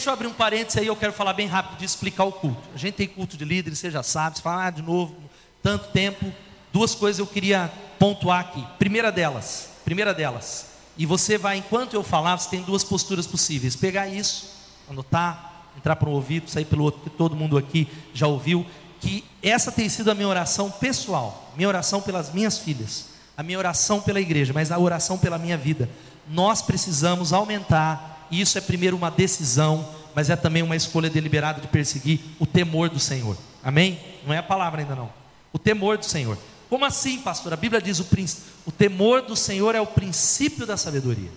Deixa eu abrir um parênteses aí, eu quero falar bem rápido de explicar o culto. A gente tem culto de líderes, você já sabe, você fala ah, de novo, tanto tempo. Duas coisas eu queria pontuar aqui. Primeira delas, primeira delas, e você vai, enquanto eu falar, você tem duas posturas possíveis: pegar isso, anotar, entrar para um ouvido, sair pelo outro, que todo mundo aqui já ouviu. Que essa tem sido a minha oração pessoal, minha oração pelas minhas filhas, a minha oração pela igreja, mas a oração pela minha vida. Nós precisamos aumentar, e isso é primeiro uma decisão, mas é também uma escolha deliberada de perseguir o temor do Senhor. Amém? Não é a palavra ainda não. O temor do Senhor. Como assim, pastor? A Bíblia diz o, o temor do Senhor é o princípio da sabedoria.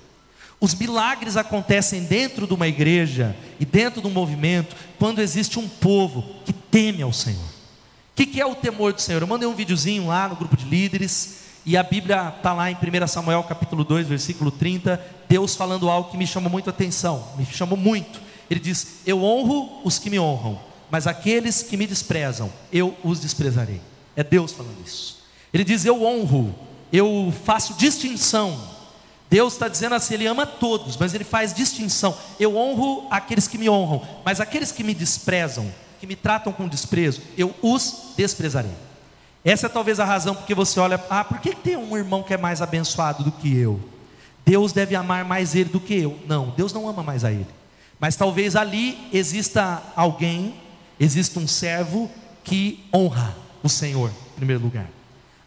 Os milagres acontecem dentro de uma igreja e dentro de um movimento quando existe um povo que teme ao Senhor. O que, que, é o temor do Senhor? Eu mandei um videozinho lá no grupo de líderes e a Bíblia está lá em 1 Samuel capítulo 2, versículo 30, Deus falando algo que me chamou muito a atenção, me chamou muito. Ele diz: Eu honro os que me honram, mas aqueles que me desprezam, eu os desprezarei. É Deus falando isso. Ele diz: Eu honro, eu faço distinção. Deus está dizendo assim: Ele ama todos, mas Ele faz distinção. Eu honro aqueles que me honram, mas aqueles que me desprezam, que me tratam com desprezo, eu os desprezarei. Essa é talvez a razão porque você olha, ah, por que tem um irmão que é mais abençoado do que eu? Deus deve amar mais ele do que eu. Não, Deus não ama mais a ele. Mas talvez ali exista alguém, exista um servo que honra o Senhor em primeiro lugar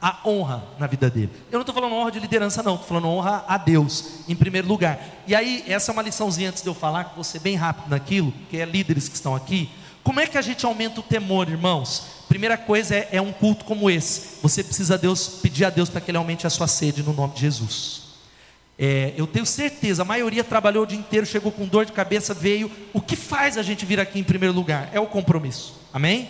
a honra na vida dele. Eu não estou falando honra de liderança, não, estou falando honra a Deus em primeiro lugar. E aí, essa é uma liçãozinha antes de eu falar, que ser bem rápido naquilo, que é líderes que estão aqui. Como é que a gente aumenta o temor, irmãos? Primeira coisa é, é um culto como esse. Você precisa a Deus, pedir a Deus para que Ele aumente a sua sede no nome de Jesus. É, eu tenho certeza, a maioria trabalhou o dia inteiro, chegou com dor de cabeça, veio. O que faz a gente vir aqui em primeiro lugar? É o compromisso. Amém?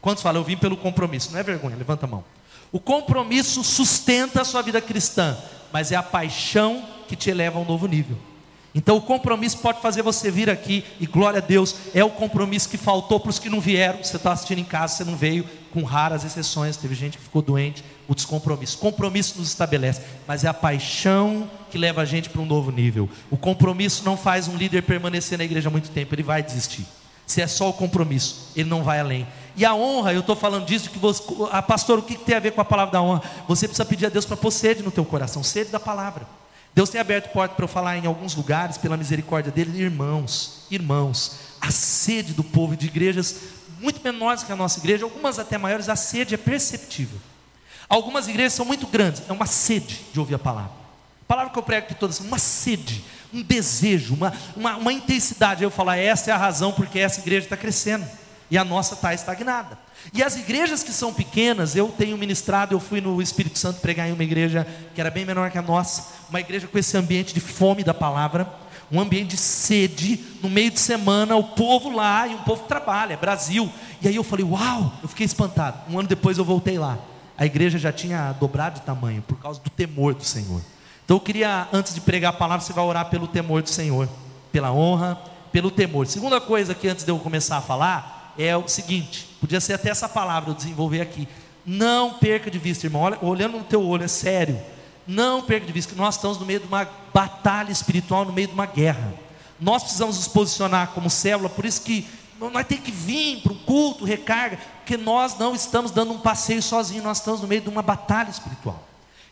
Quantos falam, eu vim pelo compromisso? Não é vergonha, levanta a mão. O compromisso sustenta a sua vida cristã, mas é a paixão que te eleva a um novo nível. Então o compromisso pode fazer você vir aqui, e glória a Deus, é o compromisso que faltou para os que não vieram. Você está assistindo em casa, você não veio, com raras exceções, teve gente que ficou doente, o descompromisso. Compromisso nos estabelece, mas é a paixão que leva a gente para um novo nível. O compromisso não faz um líder permanecer na igreja muito tempo, ele vai desistir. Se é só o compromisso, ele não vai além. E a honra, eu estou falando disso, que você, a ah, pastor, o que tem a ver com a palavra da honra? Você precisa pedir a Deus para pôr sede no teu coração, sede da palavra. Deus tem aberto porta para eu falar em alguns lugares, pela misericórdia dele, irmãos, irmãos, a sede do povo de igrejas muito menores que a nossa igreja, algumas até maiores, a sede é perceptível. Algumas igrejas são muito grandes, é uma sede de ouvir a palavra. A palavra que eu prego aqui todas, uma sede, um desejo, uma, uma, uma intensidade. Eu falo, ah, essa é a razão porque essa igreja está crescendo e a nossa está estagnada. E as igrejas que são pequenas, eu tenho ministrado, eu fui no Espírito Santo pregar em uma igreja que era bem menor que a nossa, uma igreja com esse ambiente de fome da palavra, um ambiente de sede, no meio de semana, o povo lá, e o povo trabalha, Brasil. E aí eu falei, uau, eu fiquei espantado. Um ano depois eu voltei lá. A igreja já tinha dobrado de tamanho, por causa do temor do Senhor. Então eu queria, antes de pregar a palavra, você vai orar pelo temor do Senhor, pela honra, pelo temor. Segunda coisa que antes de eu começar a falar, é o seguinte: podia ser até essa palavra eu desenvolver aqui. Não perca de vista, irmão. Olha, olhando no teu olho, é sério. Não perca de vista que nós estamos no meio de uma batalha espiritual, no meio de uma guerra. Nós precisamos nos posicionar como célula, por isso que nós temos que vir para o culto, recarga, porque nós não estamos dando um passeio sozinho, nós estamos no meio de uma batalha espiritual.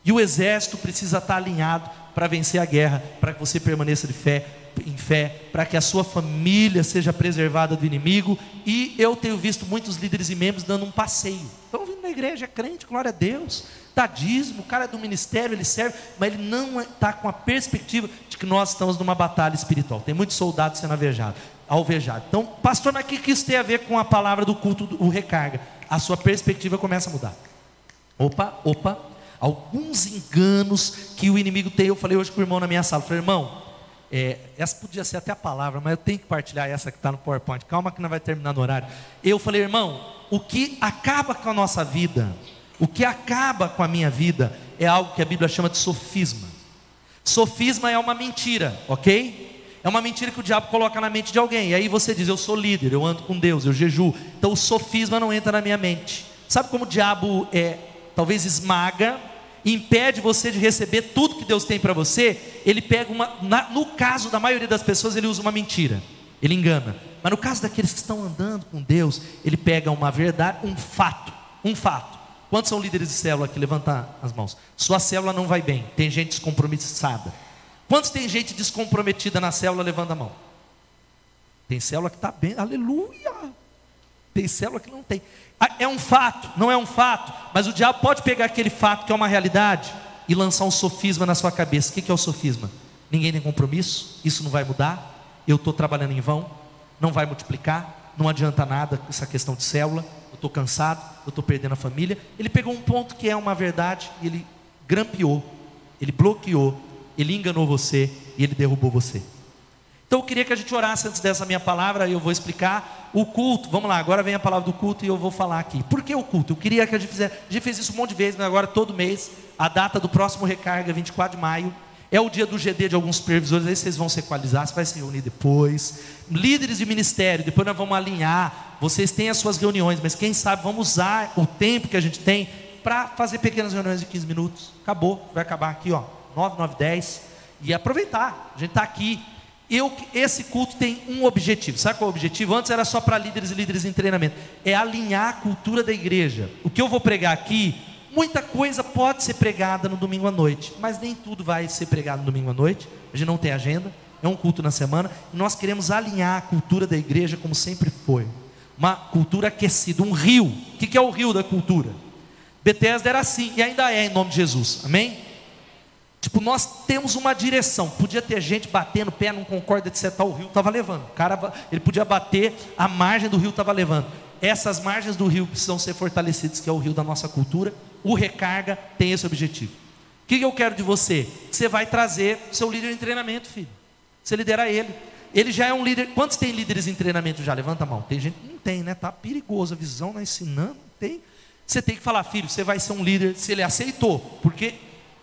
E o exército precisa estar alinhado para vencer a guerra, para que você permaneça de fé, em fé, para que a sua família seja preservada do inimigo. E eu tenho visto muitos líderes e membros dando um passeio. Estão vindo na igreja, é crente, glória a Deus, dízimo, o cara é do ministério, ele serve, mas ele não está com a perspectiva de que nós estamos numa batalha espiritual. Tem muitos soldados sendo alvejados. alvejados. Então, pastor, mas o que isso tem a ver com a palavra do culto, o recarga? A sua perspectiva começa a mudar. Opa, opa, alguns enganos que o inimigo tem. Eu falei hoje com o irmão na minha sala, falei, irmão, é, essa podia ser até a palavra, mas eu tenho que partilhar essa que está no PowerPoint. Calma que não vai terminar no horário. Eu falei, irmão, o que acaba com a nossa vida, o que acaba com a minha vida, é algo que a Bíblia chama de sofisma. Sofisma é uma mentira, ok? É uma mentira que o diabo coloca na mente de alguém. E aí você diz, eu sou líder, eu ando com Deus, eu jejuo. Então o sofisma não entra na minha mente. Sabe como o diabo é, talvez esmaga impede você de receber tudo que Deus tem para você, ele pega uma, na, no caso da maioria das pessoas, ele usa uma mentira. ele engana. Mas no caso daqueles que estão andando com Deus, ele pega uma verdade, um fato, um fato. Quantos são líderes de célula aqui? Levanta as mãos. Sua célula não vai bem, tem gente descompromissada. Quantos tem gente descomprometida na célula? Levanta a mão. Tem célula que está bem, aleluia. Tem célula que não tem. Ah, é um fato, não é um fato, mas o diabo pode pegar aquele fato que é uma realidade e lançar um sofisma na sua cabeça. O que é o sofisma? Ninguém tem compromisso, isso não vai mudar, eu estou trabalhando em vão, não vai multiplicar, não adianta nada essa questão de célula, eu estou cansado, eu estou perdendo a família. Ele pegou um ponto que é uma verdade e ele grampeou, ele bloqueou, ele enganou você e ele derrubou você. Então eu queria que a gente orasse antes dessa minha palavra, e eu vou explicar o culto. Vamos lá, agora vem a palavra do culto e eu vou falar aqui. Por que o culto? Eu queria que a gente fizesse, a gente fez isso um monte de vezes, mas agora todo mês, a data do próximo recarga, 24 de maio, é o dia do GD de alguns supervisores, aí vocês vão se equalizar, você vai se reunir depois. Líderes de ministério, depois nós vamos alinhar. Vocês têm as suas reuniões, mas quem sabe vamos usar o tempo que a gente tem para fazer pequenas reuniões de 15 minutos. Acabou, vai acabar aqui, ó, 9, 9, 10. E aproveitar, a gente está aqui. Eu, esse culto tem um objetivo. Sabe qual é o objetivo? Antes era só para líderes e líderes em treinamento. É alinhar a cultura da igreja. O que eu vou pregar aqui Muita coisa pode ser pregada no domingo à noite, mas nem tudo vai ser pregado no domingo à noite. A gente não tem agenda, é um culto na semana. E nós queremos alinhar a cultura da igreja como sempre foi. Uma cultura aquecida, um rio. O que é o rio da cultura? Bethesda era assim e ainda é em nome de Jesus. Amém? Tipo, nós temos uma direção. Podia ter gente batendo pé, não concorda de setar o rio, estava levando. O cara, ele podia bater, a margem do rio estava levando. Essas margens do rio precisam ser fortalecidas, que é o rio da nossa cultura o recarga tem esse objetivo. O que eu quero de você? Você vai trazer seu líder em treinamento, filho. Você lidera ele. Ele já é um líder. Quantos tem líderes em treinamento já? Levanta a mão. Tem gente não tem, né? Tá perigoso a visão, né? ensinando, tem. Você tem que falar, filho, você vai ser um líder se ele aceitou, porque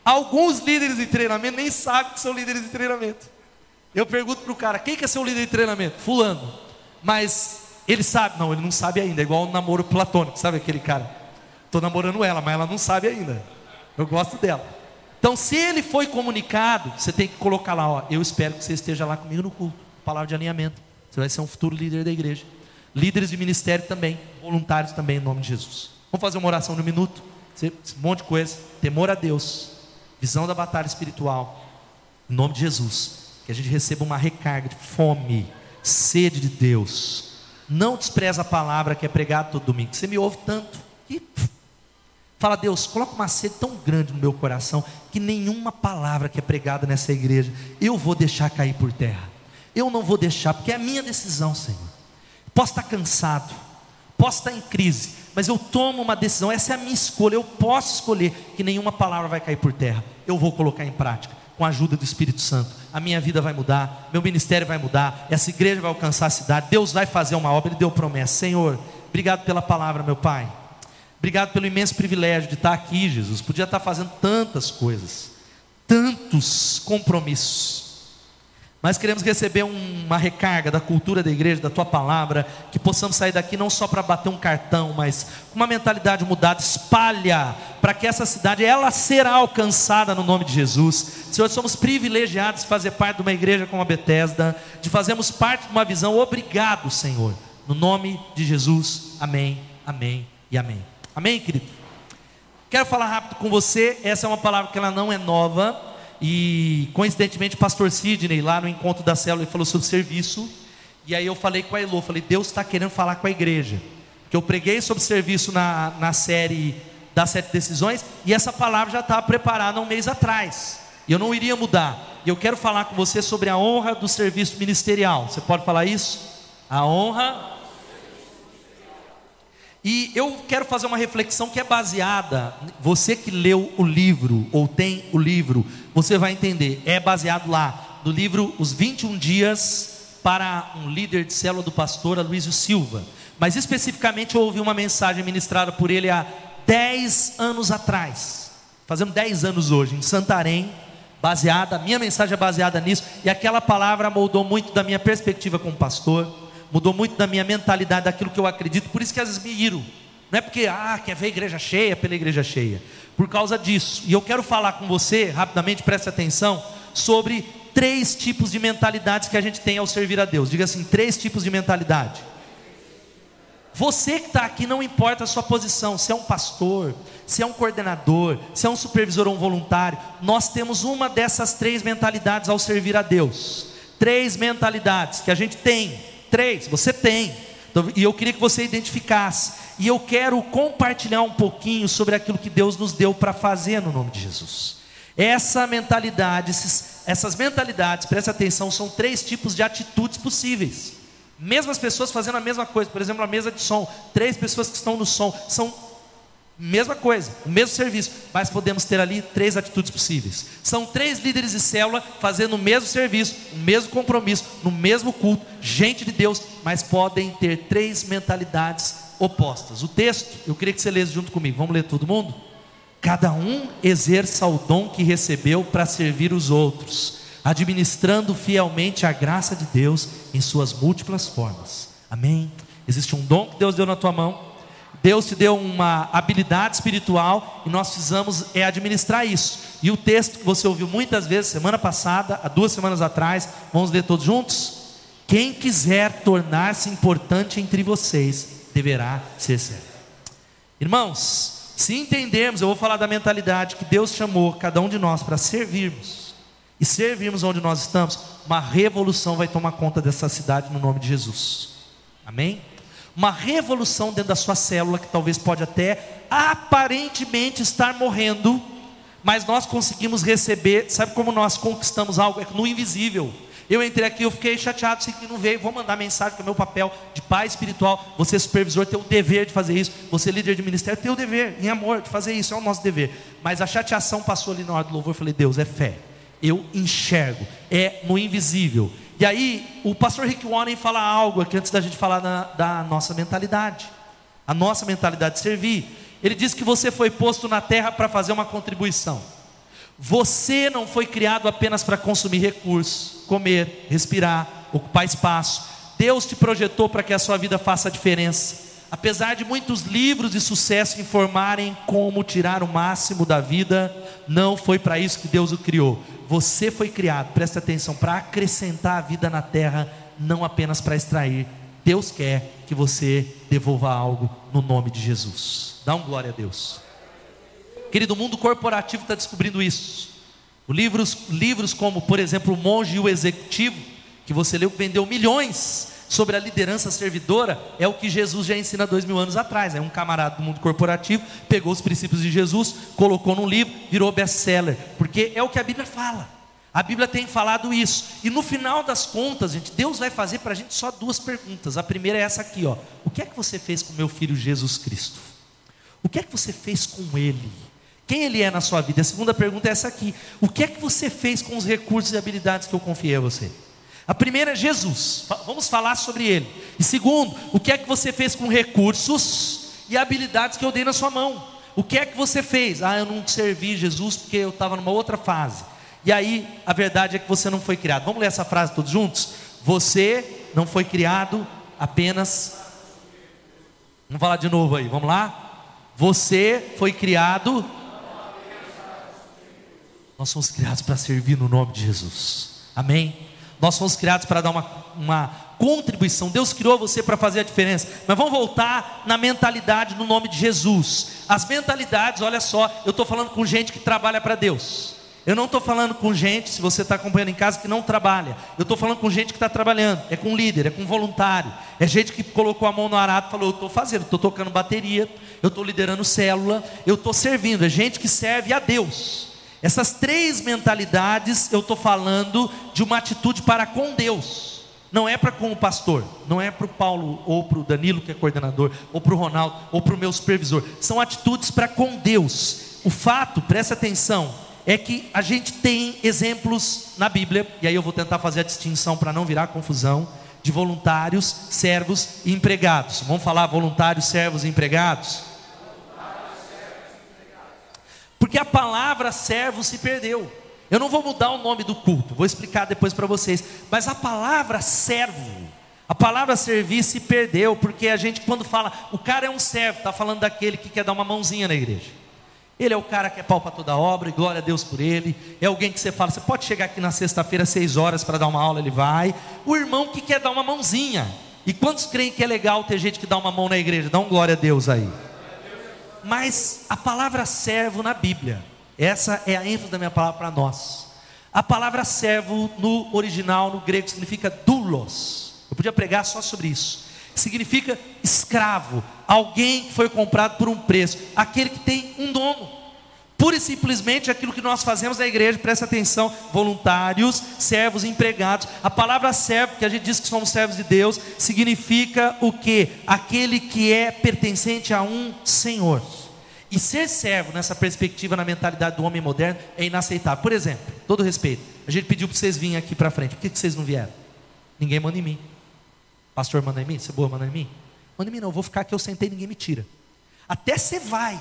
alguns líderes em treinamento nem sabem que são líderes de treinamento. Eu pergunto para o cara, quem quer ser um líder de treinamento? Fulano. Mas ele sabe? Não, ele não sabe ainda. É igual um namoro platônico, sabe aquele cara? Estou namorando ela, mas ela não sabe ainda. Eu gosto dela. Então, se ele foi comunicado, você tem que colocar lá, ó, eu espero que você esteja lá comigo no culto. Palavra de alinhamento. Você vai ser um futuro líder da igreja. Líderes de ministério também, voluntários também, em nome de Jesus. Vamos fazer uma oração no minuto. Um monte de coisa. Temor a Deus. Visão da batalha espiritual. Em nome de Jesus. Que a gente receba uma recarga de fome, sede de Deus. Não despreza a palavra que é pregada todo domingo. Você me ouve tanto. E Fala, Deus, coloca uma sede tão grande no meu coração que nenhuma palavra que é pregada nessa igreja eu vou deixar cair por terra. Eu não vou deixar, porque é a minha decisão, Senhor. Posso estar cansado, posso estar em crise, mas eu tomo uma decisão, essa é a minha escolha. Eu posso escolher que nenhuma palavra vai cair por terra. Eu vou colocar em prática, com a ajuda do Espírito Santo. A minha vida vai mudar, meu ministério vai mudar, essa igreja vai alcançar a cidade. Deus vai fazer uma obra, Ele deu promessa. Senhor, obrigado pela palavra, meu Pai. Obrigado pelo imenso privilégio de estar aqui, Jesus. Podia estar fazendo tantas coisas, tantos compromissos. Mas queremos receber uma recarga da cultura da igreja, da tua palavra, que possamos sair daqui não só para bater um cartão, mas com uma mentalidade mudada, espalha, para que essa cidade ela será alcançada no nome de Jesus. Senhor, somos privilegiados de fazer parte de uma igreja como a Bethesda, de fazermos parte de uma visão. Obrigado, Senhor. No nome de Jesus. Amém. Amém e amém. Amém, querido? Quero falar rápido com você. Essa é uma palavra que ela não é nova. E coincidentemente, o pastor Sidney, lá no encontro da célula, ele falou sobre serviço. E aí eu falei com a Elô, falei, Deus está querendo falar com a igreja. Que eu preguei sobre serviço na, na série das sete decisões, e essa palavra já estava preparada um mês atrás. E eu não iria mudar. E eu quero falar com você sobre a honra do serviço ministerial. Você pode falar isso? A honra e eu quero fazer uma reflexão que é baseada, você que leu o livro, ou tem o livro, você vai entender, é baseado lá, no livro Os 21 Dias para um líder de célula do pastor Aloysio Silva. Mas especificamente eu ouvi uma mensagem ministrada por ele há 10 anos atrás, fazendo 10 anos hoje, em Santarém, baseada, minha mensagem é baseada nisso, e aquela palavra moldou muito da minha perspectiva como pastor mudou muito da minha mentalidade, daquilo que eu acredito, por isso que às vezes me iro. Não é porque, ah, quer ver a igreja cheia pela igreja cheia. Por causa disso. E eu quero falar com você, rapidamente, preste atenção, sobre três tipos de mentalidades que a gente tem ao servir a Deus. Diga assim: três tipos de mentalidade. Você que está aqui, não importa a sua posição, se é um pastor, se é um coordenador, se é um supervisor ou um voluntário, nós temos uma dessas três mentalidades ao servir a Deus. Três mentalidades que a gente tem, três, você tem, então, e eu queria que você identificasse, e eu quero compartilhar um pouquinho sobre aquilo que Deus nos deu para fazer no nome de Jesus. Essa mentalidade, esses, essas mentalidades, preste atenção, são três tipos de atitudes possíveis. Mesmas pessoas fazendo a mesma coisa, por exemplo, a mesa de som, três pessoas que estão no som, são mesma coisa, o mesmo serviço, mas podemos ter ali três atitudes possíveis. São três líderes de célula fazendo o mesmo serviço, o mesmo compromisso, no mesmo culto, gente de Deus, mas podem ter três mentalidades opostas. O texto, eu queria que você lesse junto comigo, vamos ler todo mundo? Cada um exerça o dom que recebeu para servir os outros administrando fielmente a graça de Deus em suas múltiplas formas. Amém? Existe um dom que Deus deu na tua mão. Deus te deu uma habilidade espiritual e nós precisamos é administrar isso. E o texto que você ouviu muitas vezes semana passada, há duas semanas atrás, vamos ler todos juntos? Quem quiser tornar-se importante entre vocês, deverá ser servo. Irmãos, se entendermos, eu vou falar da mentalidade que Deus chamou cada um de nós para servirmos e servirmos onde nós estamos, uma revolução vai tomar conta dessa cidade no nome de Jesus. Amém? Uma revolução dentro da sua célula que talvez pode até aparentemente estar morrendo, mas nós conseguimos receber, sabe como nós conquistamos algo? É no invisível. Eu entrei aqui, eu fiquei chateado, sei que não veio, vou mandar mensagem, que é meu papel de pai espiritual. Você, supervisor, tem o dever de fazer isso. Você, líder de ministério, tem o dever, em amor, de fazer isso, é o nosso dever. Mas a chateação passou ali na hora do louvor, eu falei, Deus, é fé eu enxergo, é no invisível. E aí, o pastor Rick Warren fala algo aqui antes da gente falar da, nossa mentalidade, a nossa mentalidade de servir. Ele diz que você foi posto na terra para fazer uma contribuição. Você não foi criado apenas para consumir recursos, comer, respirar, ocupar espaço. Deus te projetou para que a sua vida faça a diferença. Apesar de muitos livros de sucesso informarem como tirar o máximo da vida, não foi para isso que Deus o criou. Você foi criado, preste atenção, para acrescentar a vida na terra, não apenas para extrair. Deus quer que você devolva algo no nome de Jesus. Dá um glória a Deus. Querido, o mundo corporativo está descobrindo isso. Livros, livros como, por exemplo, O Monge e o Executivo, que você leu que vendeu milhões sobre a liderança servidora, é o que Jesus já ensina dois mil anos atrás. É um camarada do mundo corporativo, pegou os princípios de Jesus, colocou num livro, virou best-seller, porque é o que a Bíblia fala. A Bíblia tem falado isso. E no final das contas, gente, Deus vai fazer para a gente só duas perguntas. A primeira é essa aqui, ó. O que é que você fez com meu filho Jesus Cristo? O que é que você fez com ele? Quem ele é na sua vida? A segunda pergunta é essa aqui. O que é que você fez com os recursos e habilidades que eu confiei a você? A primeira é Jesus, vamos falar sobre ele. E segundo, o que é que você fez com recursos e habilidades que eu dei na sua mão? O que é que você fez? Ah, eu não servi Jesus porque eu estava numa outra fase. E aí, a verdade é que você não foi criado. Vamos ler essa frase todos juntos? Você não foi criado apenas. Vamos falar de novo aí, vamos lá? Você foi criado. Nós somos criados para servir no nome de Jesus. Amém? Nós fomos criados para dar uma, uma contribuição. Deus criou você para fazer a diferença. Mas vamos voltar na mentalidade no nome de Jesus. As mentalidades, olha só, eu estou falando com gente que trabalha para Deus. Eu não estou falando com gente, se você está acompanhando em casa, que não trabalha. Eu estou falando com gente que está trabalhando. É com líder, é com voluntário. É gente que colocou a mão no arado e falou: Eu estou fazendo, estou tocando bateria, eu estou liderando célula, eu estou servindo. É gente que serve a Deus. Essas três mentalidades eu estou falando de uma atitude para com Deus. Não é para com o pastor, não é para o Paulo ou para o Danilo, que é coordenador, ou para o Ronaldo, ou para o meu supervisor. São atitudes para com Deus. O fato, preste atenção, é que a gente tem exemplos na Bíblia, e aí eu vou tentar fazer a distinção para não virar confusão, de voluntários, servos e empregados. Vamos falar voluntários, servos e empregados? Porque a palavra servo se perdeu. Eu não vou mudar o nome do culto, vou explicar depois para vocês. Mas a palavra servo, a palavra servir se perdeu, porque a gente, quando fala, o cara é um servo, está falando daquele que quer dar uma mãozinha na igreja. Ele é o cara que é pau para toda obra, e glória a Deus por ele. É alguém que você fala, você pode chegar aqui na sexta-feira, seis horas, para dar uma aula, ele vai. O irmão que quer dar uma mãozinha. E quantos creem que é legal ter gente que dá uma mão na igreja? Dá um glória a Deus aí. Mas a palavra servo na Bíblia, essa é a ênfase da minha palavra para nós. A palavra servo no original, no grego, significa doulos. Eu podia pregar só sobre isso significa escravo, alguém que foi comprado por um preço, aquele que tem um dono. Pura e simplesmente aquilo que nós fazemos na igreja, presta atenção, voluntários, servos, empregados. A palavra servo, que a gente diz que somos servos de Deus, significa o que? Aquele que é pertencente a um Senhor. E ser servo nessa perspectiva, na mentalidade do homem moderno, é inaceitável. Por exemplo, todo respeito, a gente pediu para vocês virem aqui para frente, por que, vocês não vieram? Ninguém manda em mim. Pastor, manda em mim? Você boa, manda em mim? Manda em mim não, eu vou ficar aqui, eu sentei, ninguém me tira. Até você vai,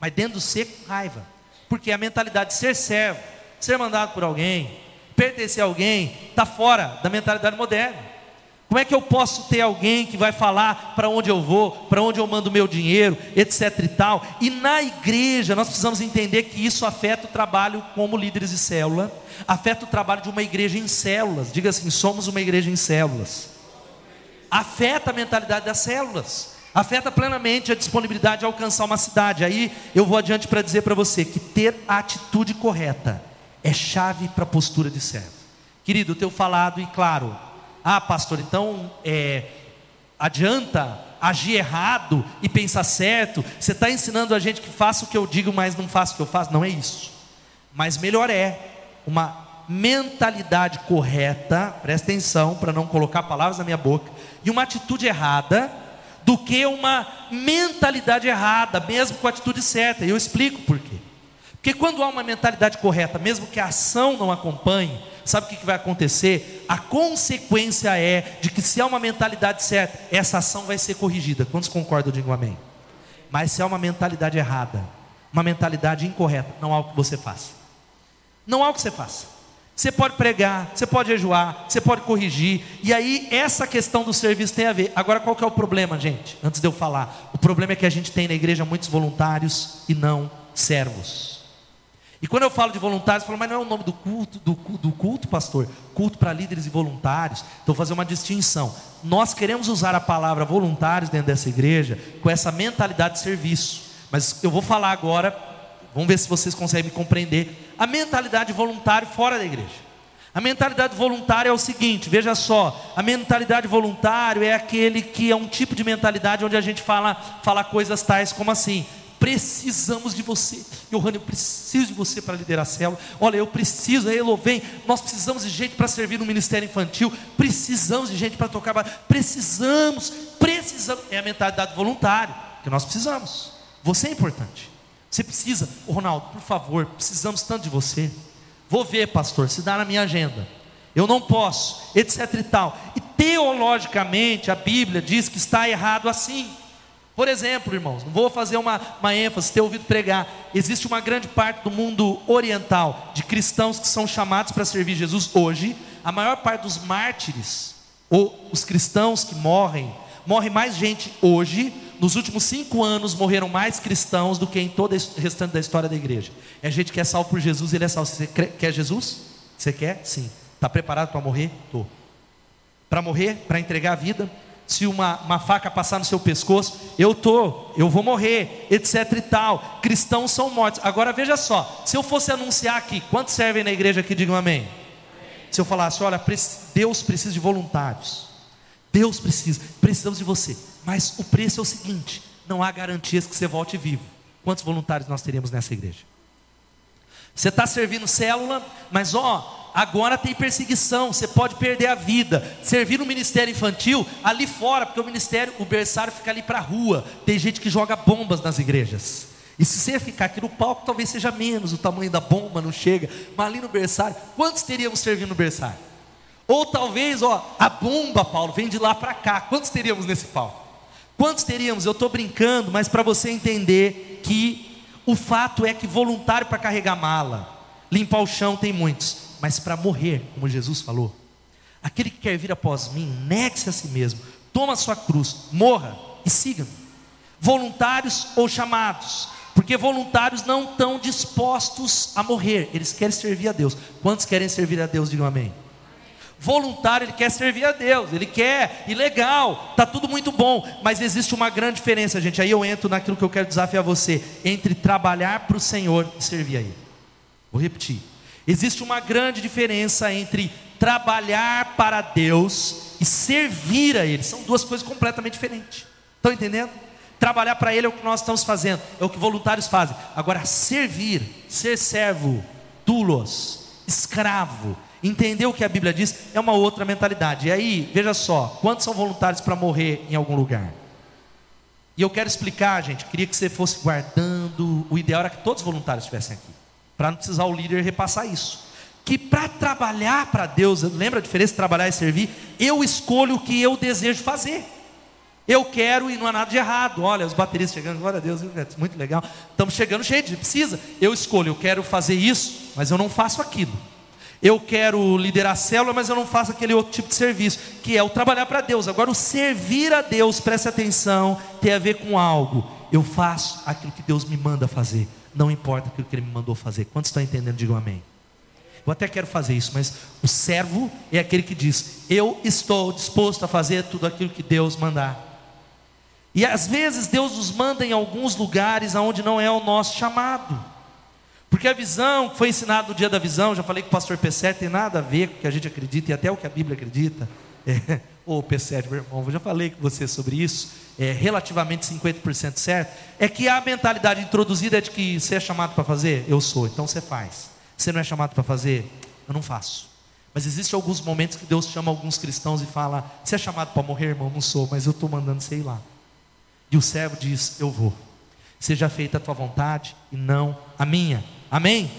mas dentro do ser raiva. Porque a mentalidade de ser servo, ser mandado por alguém, pertencer a alguém, está fora da mentalidade moderna. Como é que eu posso ter alguém que vai falar para onde eu vou, para onde eu mando meu dinheiro, etc e tal? E na igreja nós precisamos entender que isso afeta o trabalho como líderes de célula, afeta o trabalho de uma igreja em células. Diga assim: somos uma igreja em células afeta a mentalidade das células, afeta plenamente a disponibilidade de alcançar uma cidade. Aí eu vou adiante para dizer para você que ter a atitude correta é chave para a postura de servo. Querido, eu tenho falado e claro, ah, pastor, então é, adianta agir errado e pensar certo. Você está ensinando a gente que faça o que eu digo, mas não faça o que eu faço. Não é isso. Mas melhor é uma mentalidade correta, presta atenção para não colocar palavras na minha boca, e uma atitude errada, do que uma mentalidade errada, mesmo com a atitude certa. E eu explico por quê. Porque quando há uma mentalidade correta, mesmo que a ação não acompanhe, sabe o que vai acontecer? A consequência é de que se há uma mentalidade certa, essa ação vai ser corrigida. Quantos concordam? Digo amém. Mas se há uma mentalidade errada, uma mentalidade incorreta, não há o que você faça. Não há o que você faça. Você pode pregar, você pode jejuar, você pode corrigir. E aí essa questão do serviço tem a ver. Agora qual que é o problema, gente? Antes de eu falar, o problema é que a gente tem na igreja muitos voluntários e não servos. E quando eu falo de voluntários, eu falo, mas não é o nome do culto, do, do culto, pastor? Culto para líderes e voluntários. Então fazer uma distinção. Nós queremos usar a palavra voluntários dentro dessa igreja com essa mentalidade de serviço. Mas eu vou falar agora Vamos ver se vocês conseguem me compreender. A mentalidade voluntária fora da igreja. A mentalidade voluntária é o seguinte, veja só, a mentalidade voluntária é aquele que é um tipo de mentalidade onde a gente fala, fala coisas tais como assim: precisamos de você. Johanna, eu preciso de você para liderar a célula. Olha, eu preciso, aí vem, nós precisamos de gente para servir no ministério infantil, precisamos de gente para tocar, precisamos, precisamos. É a mentalidade voluntária que nós precisamos. Você é importante. Você precisa, Ronaldo, por favor, precisamos tanto de você. Vou ver, pastor, se dá na minha agenda. Eu não posso, etc e tal. E teologicamente a Bíblia diz que está errado assim. Por exemplo, irmãos, não vou fazer uma, uma ênfase, ter ouvido pregar. Existe uma grande parte do mundo oriental de cristãos que são chamados para servir Jesus hoje. A maior parte dos mártires, ou os cristãos que morrem, morre mais gente hoje nos últimos cinco anos morreram mais cristãos do que em todo o restante da história da igreja. É gente que é salvo por Jesus, ele é salvo. Você quer Jesus? Você quer? Sim. Está preparado para morrer? Estou. Para morrer? Para entregar a vida? Se uma, uma faca passar no seu pescoço, eu estou, eu vou morrer, etc e tal. Cristãos são mortos. Agora veja só, se eu fosse anunciar aqui, quantos servem na igreja aqui, digam amém. Se eu falasse, olha, Deus precisa de voluntários. Deus precisa, precisamos de você. Mas o preço é o seguinte: não há garantias que você volte vivo. Quantos voluntários nós teríamos nessa igreja? Você está servindo célula, mas ó, agora tem perseguição, você pode perder a vida. Servir no ministério infantil, ali fora, porque o ministério, o berçário fica ali para a rua. Tem gente que joga bombas nas igrejas. E se você ficar aqui no palco, talvez seja menos, o tamanho da bomba não chega. Mas ali no berçário, quantos teríamos servindo no berçário? Ou talvez, ó, a bomba, Paulo, vem de lá para cá. Quantos teríamos nesse palco? Quantos teríamos? Eu estou brincando, mas para você entender que o fato é que voluntário para carregar mala, limpar o chão tem muitos, mas para morrer, como Jesus falou, aquele que quer vir após mim, negue-se a si mesmo, toma a sua cruz, morra e siga-me. Voluntários ou chamados, Porque voluntários não estão dispostos a morrer, eles querem servir a Deus. Quantos querem servir a Deus? Digam amém. Voluntário, ele quer servir a Deus, ele quer, e legal, tá tudo muito bom, mas existe uma grande diferença, gente. Aí eu entro naquilo que eu quero desafiar você: entre trabalhar para o Senhor e servir a Ele. Vou repetir. Existe uma grande diferença entre trabalhar para Deus e servir a Ele. São duas coisas completamente diferentes. Estão entendendo? Trabalhar para Ele é o que nós estamos fazendo, é o que voluntários fazem. Agora, servir, ser servo, tulos, escravo, entender o que a Bíblia diz, é uma outra mentalidade. E aí, veja só, quantos são voluntários para morrer em algum lugar? E eu quero explicar, gente, queria que você fosse guardando, o ideal era que todos os voluntários estivessem aqui, para não precisar o líder repassar isso. Que para trabalhar para Deus, lembra a diferença de trabalhar e servir? Eu escolho o que eu desejo fazer. Eu quero e não há nada de errado. Olha, os bateristas chegando, glória a Deus, muito legal. Estamos chegando cheio de precisa. Eu escolho, eu quero fazer isso, mas eu não faço aquilo. Eu quero liderar a célula, mas eu não faço aquele outro tipo de serviço, que é o trabalhar para Deus. Agora, o servir a Deus, preste atenção, tem a ver com algo. Eu faço aquilo que Deus me manda fazer, não importa aquilo que Ele me mandou fazer. Quantos estão entendendo? Digam amém. Eu até quero fazer isso, mas o servo é aquele que diz: Eu estou disposto a fazer tudo aquilo que Deus mandar. E às vezes Deus nos manda em alguns lugares aonde não é o nosso chamado. Porque a visão que foi ensinada no dia da visão, já falei com o pastor P7, tem nada a ver com o que a gente acredita e até o que a Bíblia acredita. É, ô P7, meu irmão, eu já falei com você sobre isso, é relativamente 50% certo. É que a mentalidade introduzida é de que você é chamado para fazer, eu sou, então você faz. Você não é chamado para fazer, eu não faço. Mas existem alguns momentos que Deus chama alguns cristãos e fala: Você é chamado para morrer, irmão? Não sou, mas eu estou mandando você ir lá. E o servo diz: Eu vou. Seja feita a tua vontade e não a minha. Amém?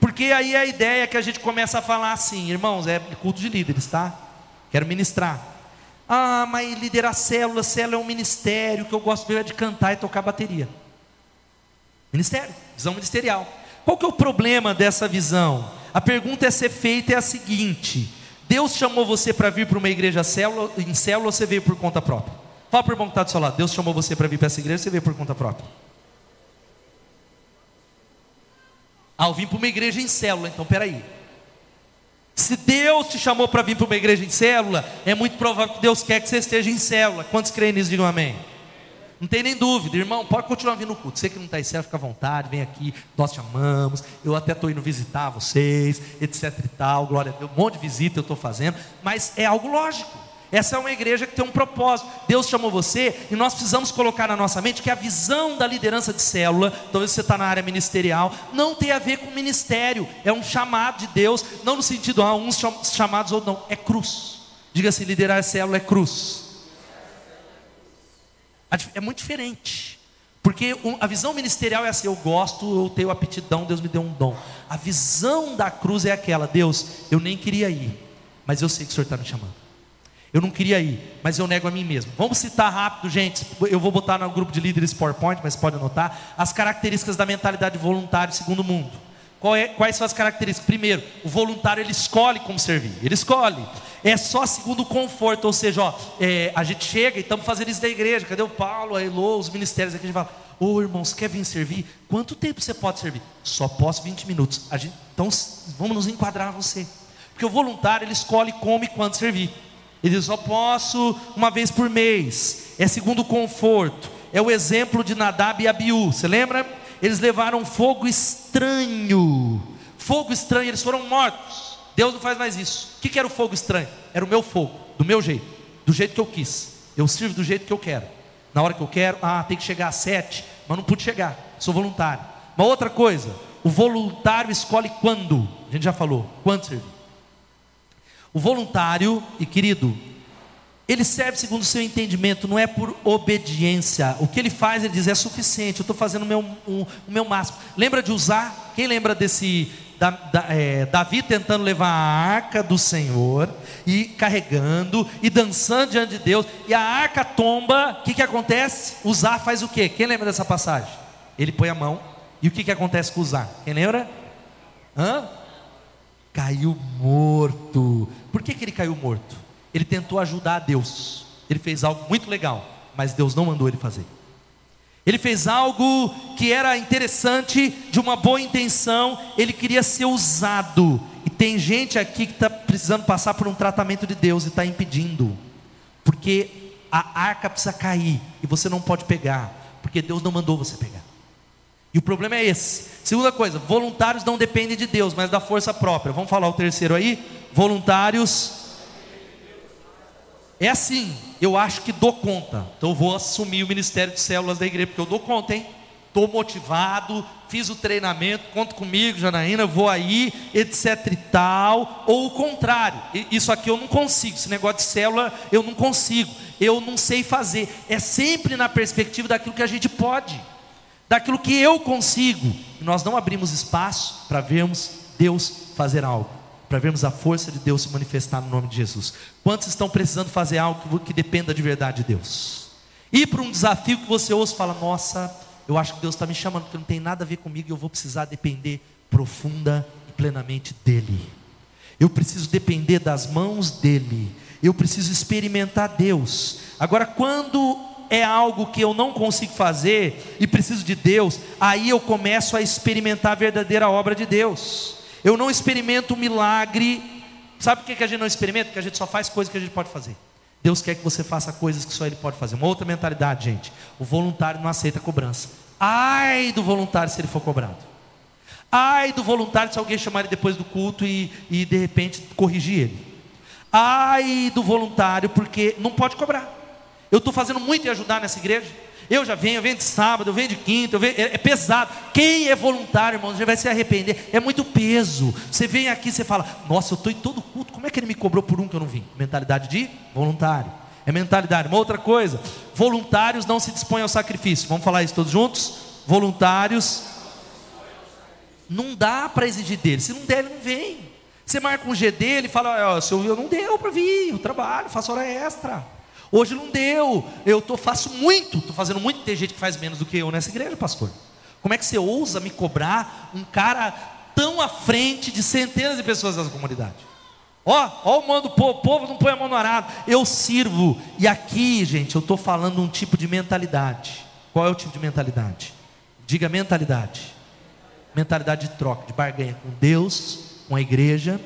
Porque aí a ideia é que a gente começa a falar assim, irmãos, é culto de líderes, tá? Quero ministrar. Ah, mas liderar célula, célula é um ministério que eu gosto é de cantar e tocar bateria. Ministério, visão ministerial. Qual que é o problema dessa visão? A pergunta é ser feita é a seguinte: Deus chamou você para vir para uma igreja célula, em célula ou você veio por conta própria? Fala para o irmão que está do seu lado. Deus chamou você para vir para essa igreja, você veio por conta própria. Ah, eu vim para uma igreja em célula, então peraí. Se Deus te chamou para vir para uma igreja em célula, é muito provável que Deus quer que você esteja em célula. Quantos creem nisso? Digam amém. Não tem nem dúvida, irmão, pode continuar vindo no culto. Você que não está em célula, fica à vontade, vem aqui, nós te amamos. Eu até estou indo visitar vocês, etc e tal. Glória a Deus, um monte de visita eu estou fazendo, mas é algo lógico. Essa é uma igreja que tem um propósito. Deus chamou você e nós precisamos colocar na nossa mente que a visão da liderança de célula, talvez você está na área ministerial, não tem a ver com ministério, é um chamado de Deus, não no sentido, ah, uns chamados ou não, é cruz. Diga assim: liderar a célula é cruz. É muito diferente. Porque a visão ministerial é assim: eu gosto, eu tenho aptidão, Deus me deu um dom. A visão da cruz é aquela: Deus, eu nem queria ir, mas eu sei que o Senhor está me chamando. Eu não queria ir, mas eu nego a mim mesmo. Vamos citar rápido, gente. Eu vou botar no grupo de líderes PowerPoint, mas pode anotar. As características da mentalidade voluntária segundo o mundo. É, quais são as características? Primeiro, o voluntário ele escolhe como servir. Ele escolhe. É só segundo o conforto, ou seja, ó, é, a gente chega e estamos fazendo isso da igreja. Cadê o Paulo, a Elô, os ministérios aqui? A gente fala, ô oh, irmão, você quer vir servir? Quanto tempo você pode servir? Só posso 20 minutos. Gente, então vamos nos enquadrar você. Porque o voluntário ele escolhe como e quando servir. Ele só posso uma vez por mês. É segundo conforto. É o exemplo de Nadab e Abiú. Você lembra? Eles levaram fogo estranho. Fogo estranho, eles foram mortos. Deus não faz mais isso. O que era o fogo estranho? Era o meu fogo, do meu jeito, do jeito que eu quis. Eu sirvo do jeito que eu quero. Na hora que eu quero, ah, tem que chegar às sete, mas não pude chegar. Sou voluntário. Uma outra coisa, o voluntário escolhe quando. A gente já falou, quando servir. O voluntário, e querido, ele serve segundo o seu entendimento, não é por obediência. O que ele faz, ele diz, é suficiente, eu estou fazendo o meu, um, o meu máximo. Lembra de usar? Quem lembra desse da, da, é, Davi tentando levar a arca do Senhor e carregando e dançando diante de Deus, e a arca tomba, o que, que acontece? Usar faz o quê? Quem lembra dessa passagem? Ele põe a mão, e o que, que acontece com usar? Quem lembra? Hã? Caiu morto. Por que, que ele caiu morto? Ele tentou ajudar a Deus. Ele fez algo muito legal, mas Deus não mandou ele fazer. Ele fez algo que era interessante, de uma boa intenção, ele queria ser usado. E tem gente aqui que está precisando passar por um tratamento de Deus e está impedindo, porque a arca precisa cair e você não pode pegar, porque Deus não mandou você pegar. E o problema é esse. Segunda coisa, voluntários não dependem de Deus, mas da força própria. Vamos falar o terceiro aí? Voluntários. É assim, eu acho que dou conta. Então vou assumir o ministério de células da igreja, porque eu dou conta, hein? Estou motivado, fiz o treinamento, conta comigo, Janaína, vou aí, etc e tal. Ou o contrário, isso aqui eu não consigo, esse negócio de célula eu não consigo, eu não sei fazer. É sempre na perspectiva daquilo que a gente pode daquilo que eu consigo. E nós não abrimos espaço para vermos Deus fazer algo, para vermos a força de Deus se manifestar no nome de Jesus. Quantos estão precisando fazer algo que, dependa de verdade de Deus? Ir para um desafio que você ouça e fala: Nossa, eu acho que Deus está me chamando, porque não tem nada a ver comigo e eu vou precisar depender profunda e plenamente dEle. Eu preciso depender das mãos dEle. Eu preciso experimentar Deus. Agora, quando é algo que eu não consigo fazer e preciso de Deus, aí eu começo a experimentar a verdadeira obra de Deus. Eu não experimento o milagre. Sabe por que a gente não experimenta? Porque a gente só faz coisas que a gente pode fazer. Deus quer que você faça coisas que só Ele pode fazer. Uma outra mentalidade, gente. O voluntário não aceita cobrança. Ai do voluntário se ele for cobrado. Ai do voluntário se alguém chamar ele depois do culto e, e de repente corrigir ele. Ai do voluntário porque não pode cobrar. Eu estou fazendo muito em ajudar nessa igreja. Eu já venho, eu venho de sábado, eu venho de quinta, eu venho, é, é, pesado. Quem é voluntário, irmão, já vai se arrepender. É muito peso. Você vem aqui, você fala, nossa, eu estou em todo culto, como é que ele me cobrou por um que eu não vim? Mentalidade de voluntário. É mentalidade. Uma outra coisa, voluntários não se dispõem ao sacrifício. Vamos falar isso todos juntos? Voluntários. Não dá para exigir dele. Se não der, ele não vem. Você marca um G dele e fala, oh, eu não deu para vir, eu trabalho, faço hora extra. Hoje não deu, eu tô, faço muito, estou fazendo muito, tem gente que faz menos do que eu nessa igreja, pastor. Como é que você ousa me cobrar um cara tão à frente de centenas de pessoas dessa comunidade? Ó, ó o mando do povo, o povo não põe a mão no arado, eu sirvo. E aqui, gente, eu estou falando um tipo de mentalidade. Qual é o tipo de mentalidade? Diga mentalidade. Mentalidade de troca, de barganha com Deus, com a igreja.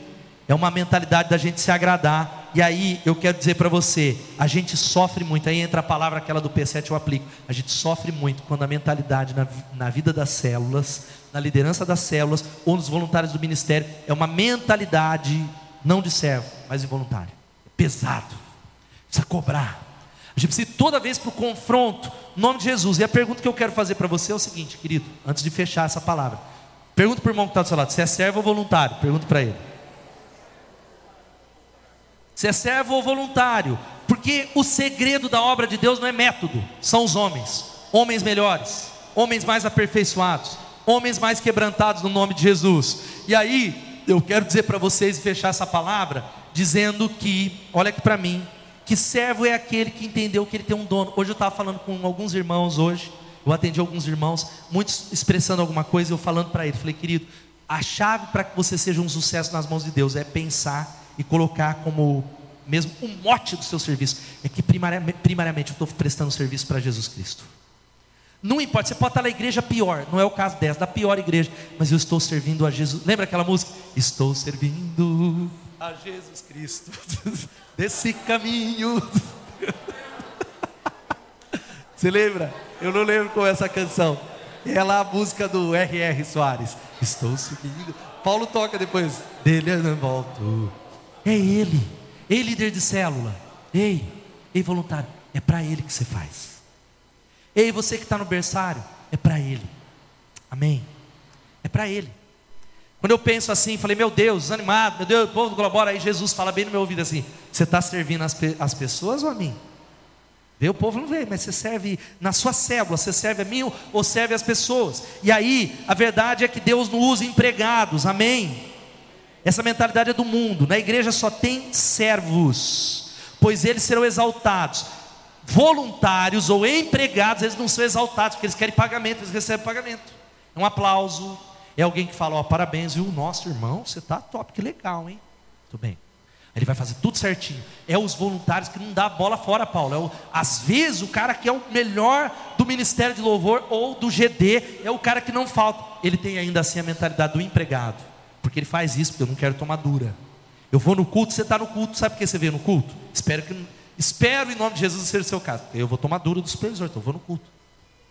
É uma mentalidade da gente se agradar e aí eu quero dizer para você, a gente sofre muito, aí entra a palavra aquela do P7 eu aplico. A gente sofre muito quando a mentalidade na, na vida das células, na liderança das células ou nos voluntários do ministério é uma mentalidade não de servo, mas de voluntário. É pesado. Precisa cobrar. A gente precisa ir toda vez para o confronto, em nome de Jesus. E a pergunta que eu quero fazer para você é o seguinte, querido, antes de fechar essa palavra. Pergunta para o irmão que está do seu lado, se é servo ou voluntário? Pergunta para ele. Se é servo ou voluntário, porque o segredo da obra de Deus não é método, são os homens, homens melhores, homens mais aperfeiçoados, homens mais quebrantados no nome de Jesus. E aí, eu quero dizer para vocês e fechar essa palavra dizendo que, olha aqui para mim, que servo é aquele que entendeu que ele tem um dono. Hoje eu estava falando com alguns irmãos hoje, eu atendi alguns irmãos, muitos expressando alguma coisa, eu falando para eles, falei, querido, a chave para que você seja um sucesso nas mãos de Deus é pensar e colocar como mesmo o mote do seu serviço é que primariamente, eu estou prestando serviço para Jesus Cristo. Não importa, você pode estar na igreja pior, não é o caso dessa, da pior igreja, mas eu estou servindo a Jesus. Lembra aquela música? Estou servindo a Jesus Cristo desse caminho. Você lembra? Eu não lembro qual é essa canção. É lá a música do R.R. Soares. Estou subindo. Paulo toca depois. Dele eu não volto. É Ele. Ei, líder de célula. Ei, ei, voluntário. É para Ele que você faz. Ei, você que está no berçário. É para Ele. Amém. É para Ele. Quando eu penso assim, falei, meu Deus, desanimado, meu Deus, o povo colabora. Aí Jesus fala bem no meu ouvido assim: Você está servindo as, as pessoas ou a mim? Vê, o povo não vê, mas você serve na sua célula, você serve a mim ou serve as pessoas. E aí, a verdade é que Deus não usa empregados, amém? Essa mentalidade é do mundo. Na igreja só tem servos, pois eles serão exaltados. Voluntários ou empregados, eles não são exaltados, porque eles querem pagamento, eles recebem pagamento. É um aplauso, é alguém que fala, ó, oh, parabéns, viu? Nosso irmão, você está top, que legal, hein? Tudo bem. Ele vai fazer tudo certinho. É os voluntários que não dá bola fora, Paulo. É o, às vezes o cara que é o melhor do ministério de louvor ou do GD é o cara que não falta. Ele tem ainda assim a mentalidade do empregado, porque ele faz isso porque eu não quero tomar dura. Eu vou no culto, você está no culto, sabe por que você veio no culto? Espero que espero em nome de Jesus ser o seu caso. Eu vou tomar dura do supervisor, então eu vou no culto.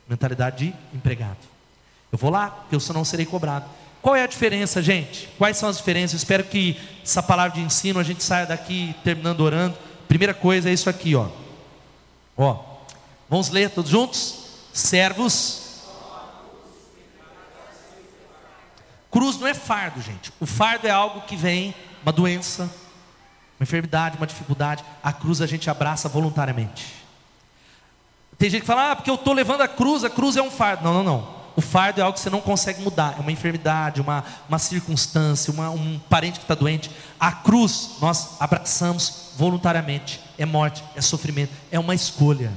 Mentalidade de empregado. Eu vou lá, porque eu senão serei cobrado. Qual é a diferença, gente? Quais são as diferenças? Eu espero que essa palavra de ensino a gente saia daqui terminando orando. Primeira coisa é isso aqui, ó. Ó, vamos ler todos juntos? Servos. Cruz não é fardo, gente. O fardo é algo que vem, uma doença, uma enfermidade, uma dificuldade. A cruz a gente abraça voluntariamente. Tem gente que fala, ah, porque eu estou levando a cruz, a cruz é um fardo. Não, não, não. O fardo é algo que você não consegue mudar, é uma enfermidade, uma, uma circunstância, uma, um parente que está doente. A cruz nós abraçamos voluntariamente. É morte, é sofrimento, é uma escolha.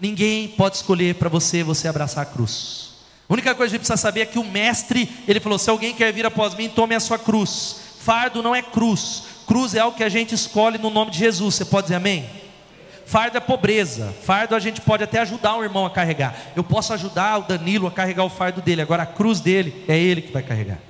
Ninguém pode escolher para você você abraçar a cruz. A única coisa que a gente precisa saber é que o mestre, ele falou: se alguém quer vir após mim, tome a sua cruz. Fardo não é cruz. Cruz é algo que a gente escolhe no nome de Jesus. Você pode dizer amém? Fardo é pobreza. Fardo a gente pode até ajudar um irmão a carregar. Eu posso ajudar o Danilo a carregar o fardo dele. Agora a cruz dele é ele que vai carregar.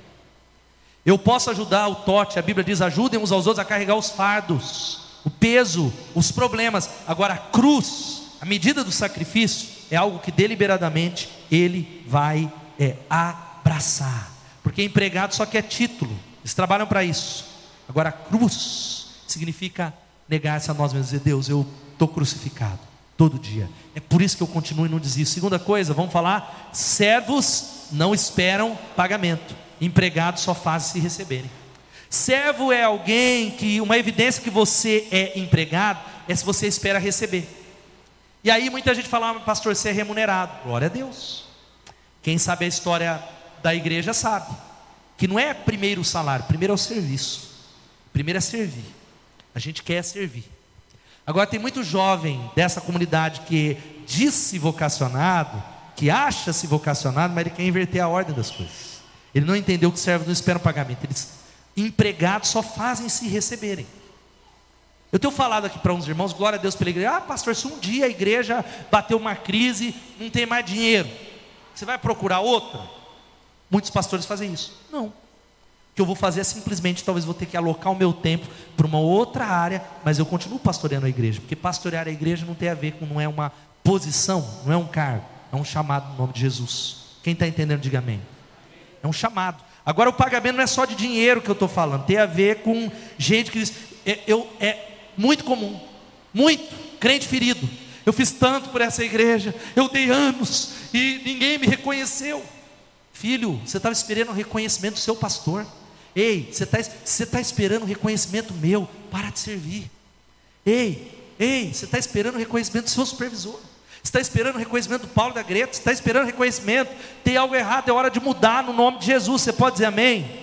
Eu posso ajudar o Tote, a Bíblia diz: ajudem uns aos outros a carregar os fardos, o peso, os problemas. Agora a cruz, a medida do sacrifício, é algo que deliberadamente ele vai é, abraçar. Porque empregado só quer título, eles trabalham para isso. Agora cruz significa negar-se a nós mesmos, dizer: Deus, eu estou crucificado todo dia. É por isso que eu continuo e não desisto. Segunda coisa, vamos falar: servos não esperam pagamento, empregados só fazem se receberem. Servo é alguém que, uma evidência que você é empregado, é se você espera receber. E aí muita gente fala, ah, pastor, você é remunerado. Glória a Deus. Quem sabe a história da igreja sabe. Que não é primeiro o salário, primeiro é o serviço. Primeiro é servir. A gente quer servir. Agora tem muito jovem dessa comunidade que diz-se vocacionado, que acha-se vocacionado, mas ele quer inverter a ordem das coisas. Ele não entendeu que servos não esperam pagamento. Eles, empregados só fazem se receberem. Eu tenho falado aqui para uns irmãos, glória a Deus pela igreja. Ah, pastor, se um dia a igreja bateu uma crise, não tem mais dinheiro, você vai procurar outra? Muitos pastores fazem isso. Não que eu vou fazer é simplesmente, talvez vou ter que alocar o meu tempo para uma outra área, mas eu continuo pastoreando a igreja, porque pastorear a igreja não tem a ver com, não é uma posição, não é um cargo, é um chamado no nome de Jesus. Quem está entendendo, diga amém. É um chamado. Agora o pagamento não é só de dinheiro que eu estou falando, tem a ver com gente que diz, é, eu, é muito comum, muito, crente ferido. Eu fiz tanto por essa igreja, eu dei anos e ninguém me reconheceu. Filho, você estava esperando o reconhecimento do seu pastor. Ei, você está você tá esperando o reconhecimento meu? Para de servir. Ei, ei, você está esperando o reconhecimento do seu supervisor. Você está esperando o reconhecimento do Paulo da Greta. Você está esperando o reconhecimento. Tem algo errado, é hora de mudar no nome de Jesus. Você pode dizer amém?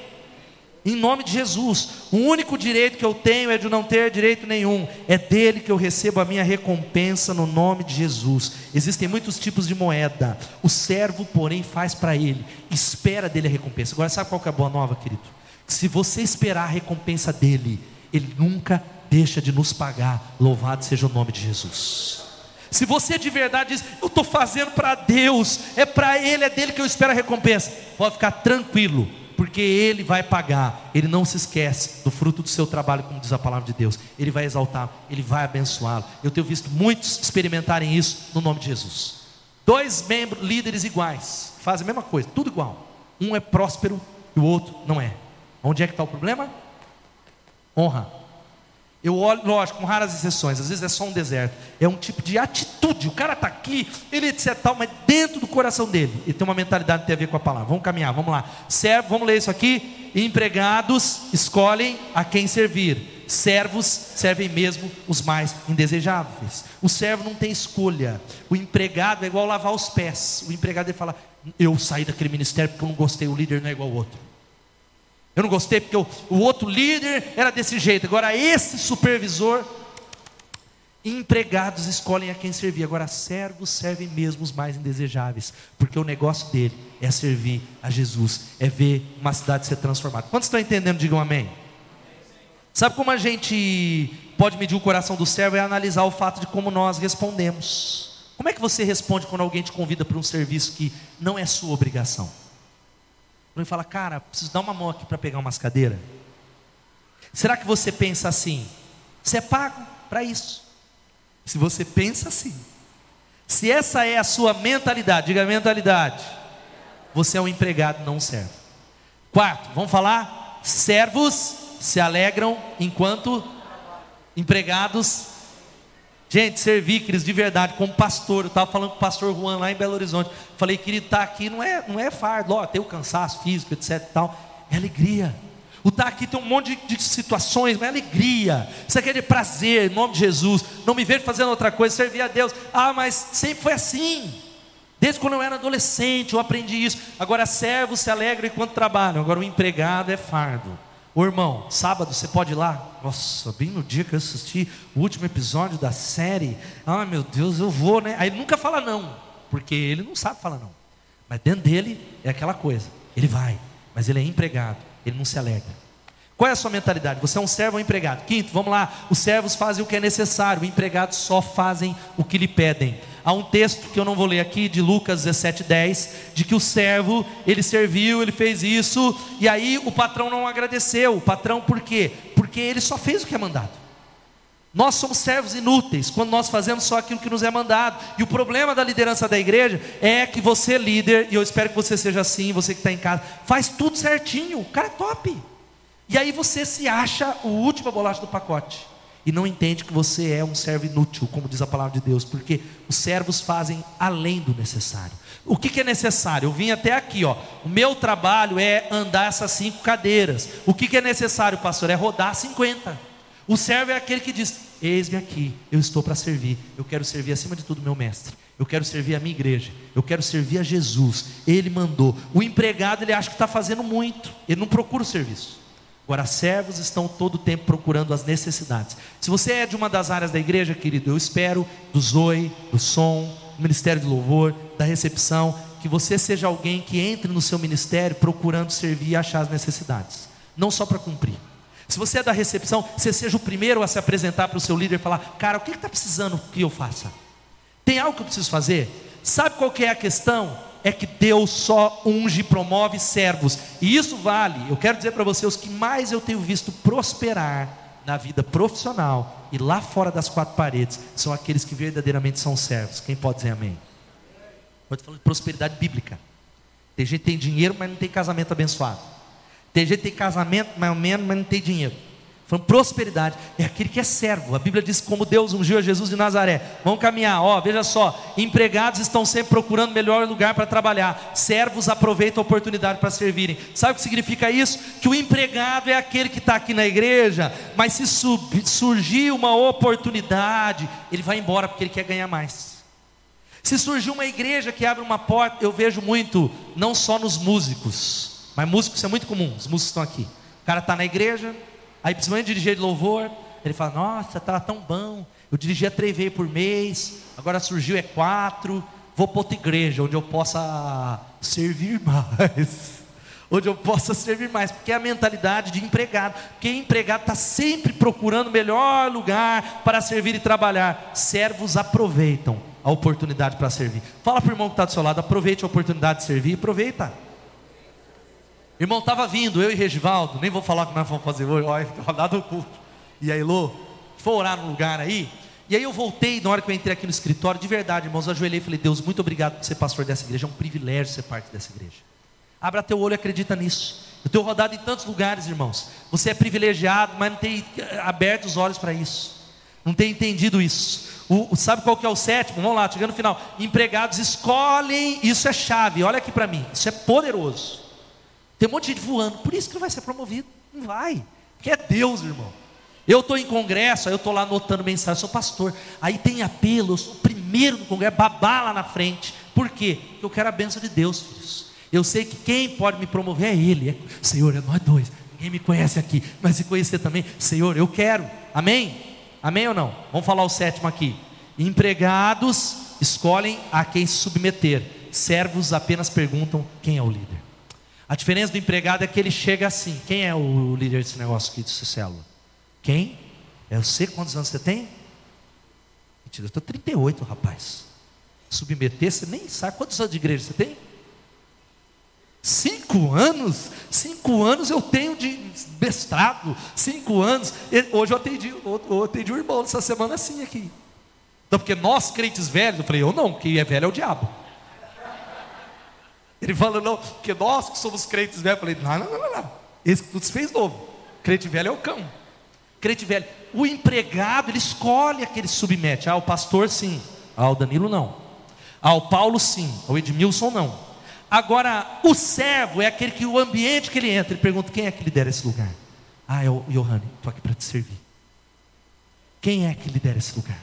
Em nome de Jesus, o único direito que eu tenho é de não ter direito nenhum, é dele que eu recebo a minha recompensa no nome de Jesus. Existem muitos tipos de moeda, o servo, porém, faz para ele, espera dele a recompensa. Agora, sabe qual que é a boa nova, querido? se você esperar a recompensa dele, ele nunca deixa de nos pagar. Louvado seja o nome de Jesus. Se você de verdade diz, eu estou fazendo para Deus, é para Ele, é dele que eu espero a recompensa, pode ficar tranquilo, porque Ele vai pagar. Ele não se esquece do fruto do seu trabalho, como diz a palavra de Deus. Ele vai exaltar, Ele vai abençoá-lo. Eu tenho visto muitos experimentarem isso no nome de Jesus. Dois membros, líderes iguais, fazem a mesma coisa, tudo igual. Um é próspero e o outro não é. Onde é que está o problema? Honra. Eu olho, lógico, com raras exceções, às vezes é só um deserto. É um tipo de atitude. O cara está aqui, ele etc. Tal, mas dentro do coração dele, ele tem uma mentalidade que tem a ver com a palavra. Vamos caminhar, vamos lá. Servo, vamos ler isso aqui. Empregados escolhem a quem servir. Servos servem mesmo os mais indesejáveis. O servo não tem escolha. O empregado é igual lavar os pés. O empregado ele fala: Eu saí daquele ministério porque eu não gostei, o líder não é igual ao outro. Eu não gostei porque o, o outro líder era desse jeito. Agora, esse supervisor, empregados escolhem a quem servir. Agora, servos servem mesmo os mais indesejáveis, porque o negócio dele é servir a Jesus, é ver uma cidade ser transformada. Quantos estão entendendo? Digam amém. Sabe como a gente pode medir o coração do servo? É analisar o fato de como nós respondemos. Como é que você responde quando alguém te convida para um serviço que não é sua obrigação? Ele fala, cara, preciso dar uma mão aqui para pegar umas cadeiras. Será que você pensa assim? Você é pago para isso. Se você pensa assim, se essa é a sua mentalidade, diga mentalidade, você é um empregado, não um servo. Quarto, vamos falar? Servos se alegram enquanto empregados. Gente, servir, queridos, de verdade, como pastor, eu estava falando com o pastor Juan lá em Belo Horizonte. Falei, querido, estar tá aqui não é, não é fardo, ó, tem o cansaço físico, etc tal. É alegria. O estar tá aqui tem um monte de, de situações, mas é alegria. Isso aqui é de prazer, em nome de Jesus. Não me vejo fazendo outra coisa, servir a Deus. Ah, mas sempre foi assim. Desde quando eu era adolescente, eu aprendi isso. Agora, servos se alegram enquanto trabalham. Agora, o empregado é fardo. Ô irmão, sábado você pode ir lá? Nossa, bem no dia que eu assisti o último episódio da série. Ah, meu Deus, eu vou, né? Aí ele nunca fala não, porque ele não sabe falar não. Mas dentro dele é aquela coisa. Ele vai, mas ele é empregado, ele não se alegra. Qual é a sua mentalidade? Você é um servo ou um empregado? Quinto, vamos lá. Os servos fazem o que é necessário, os empregados só fazem o que lhe pedem. Há um texto que eu não vou ler aqui, de Lucas 17,10, de que o servo, ele serviu, ele fez isso, e aí o patrão não agradeceu. O patrão por quê? Porque ele só fez o que é mandado. Nós somos servos inúteis quando nós fazemos só aquilo que nos é mandado. E o problema da liderança da igreja é que você, líder, e eu espero que você seja assim, você que está em casa, faz tudo certinho. O cara é top. E aí você se acha o último bolacha do pacote. E não entende que você é um servo inútil, como diz a palavra de Deus, porque os servos fazem além do necessário. O que, que é necessário? Eu vim até aqui, ó. O meu trabalho é andar essas cinco cadeiras. O que, que é necessário, pastor? É rodar 50. O servo é aquele que diz: Eis-me aqui, eu estou para servir. Eu quero servir acima de tudo meu mestre. Eu quero servir a minha igreja. Eu quero servir a Jesus. Ele mandou. O empregado, ele acha que está fazendo muito. Ele não procura o serviço. Agora, servos estão todo o tempo procurando as necessidades. Se você é de uma das áreas da igreja, querido, eu espero do Zoe, do som, do ministério de louvor, da recepção, que você seja alguém que entre no seu ministério procurando servir e achar as necessidades, não só para cumprir. Se você é da recepção, você seja o primeiro a se apresentar para o seu líder e falar: Cara, o que está precisando que eu faça? Tem algo que eu preciso fazer? Sabe qual que é a questão? É que Deus só unge e promove servos. E isso vale, eu quero dizer para você, os que mais eu tenho visto prosperar na vida profissional e lá fora das quatro paredes, são aqueles que verdadeiramente são servos. Quem pode dizer amém? Estou falando de prosperidade bíblica. Tem gente que tem dinheiro, mas não tem casamento abençoado. Tem gente que tem casamento, mais ou menos, mas não tem dinheiro. Falando prosperidade, é aquele que é servo. A Bíblia diz como Deus ungiu a Jesus de Nazaré. Vamos caminhar, ó, veja só. Empregados estão sempre procurando melhor lugar para trabalhar. Servos aproveitam a oportunidade para servirem. Sabe o que significa isso? Que o empregado é aquele que está aqui na igreja, mas se surgir uma oportunidade, ele vai embora porque ele quer ganhar mais. Se surgir uma igreja que abre uma porta, eu vejo muito, não só nos músicos, mas músicos é muito comum, os músicos estão aqui. O cara está na igreja, Aí, principalmente dirigir de louvor, ele fala: Nossa, estava tão bom. Eu dirigia três vezes por mês, agora surgiu é quatro. Vou para outra igreja onde eu possa servir mais. onde eu possa servir mais, porque é a mentalidade de empregado. Porque empregado está sempre procurando o melhor lugar para servir e trabalhar. Servos aproveitam a oportunidade para servir. Fala para o irmão que está do seu lado: aproveite a oportunidade de servir, aproveita. Irmão, estava vindo, eu e Regivaldo, nem vou falar o que nós vamos fazer hoje, olha, rodado o culto. E aí, Lô, foi orar no lugar aí. E aí eu voltei, na hora que eu entrei aqui no escritório, de verdade, irmãos, ajoelhei e falei, Deus, muito obrigado por ser pastor dessa igreja, é um privilégio ser parte dessa igreja. Abra teu olho e acredita nisso. Eu tenho rodado em tantos lugares, irmãos. Você é privilegiado, mas não tem aberto os olhos para isso. Não tem entendido isso. O, sabe qual que é o sétimo? Vamos lá, chegando no final. Empregados escolhem, isso é chave, olha aqui para mim, isso é poderoso. Tem um monte de gente voando, por isso que não vai ser promovido. Não vai, porque é Deus, irmão. Eu estou em congresso, aí eu estou lá anotando mensagem, sou pastor. Aí tem apelo, eu sou o primeiro no congresso, babá lá na frente. Por quê? Porque eu quero a bênção de Deus, filhos. Eu sei que quem pode me promover é Ele. É, Senhor, é nós dois. Ninguém me conhece aqui, mas se conhecer também, Senhor, eu quero. Amém? Amém ou não? Vamos falar o sétimo aqui. Empregados escolhem a quem se submeter. Servos apenas perguntam quem é o líder. A diferença do empregado é que ele chega assim. Quem é o líder desse negócio aqui, desse célula? Quem? É você? Quantos anos você tem? Eu estou 38, rapaz. Submeter, você nem sabe. Quantos anos de igreja você tem? Cinco anos? Cinco anos eu tenho de mestrado. Cinco anos. Hoje eu atendi, eu atendi um irmão essa semana assim aqui. Então, porque nós, crentes velhos, eu falei, eu não, quem é velho é o diabo. Ele fala, não, porque nós que somos crentes velhos, eu falei, não, não, não, não. Esse que se fez novo. Crente velho é o cão. Crente velho. O empregado, ele escolhe aquele submete. Ah, o pastor sim. Ah, o Danilo não. Ah, o Paulo sim. O Edmilson não. Agora, o servo é aquele que o ambiente que ele entra, ele pergunta: quem é que lidera esse lugar? Ah, é o Johanny, estou aqui para te servir. Quem é que lidera esse lugar?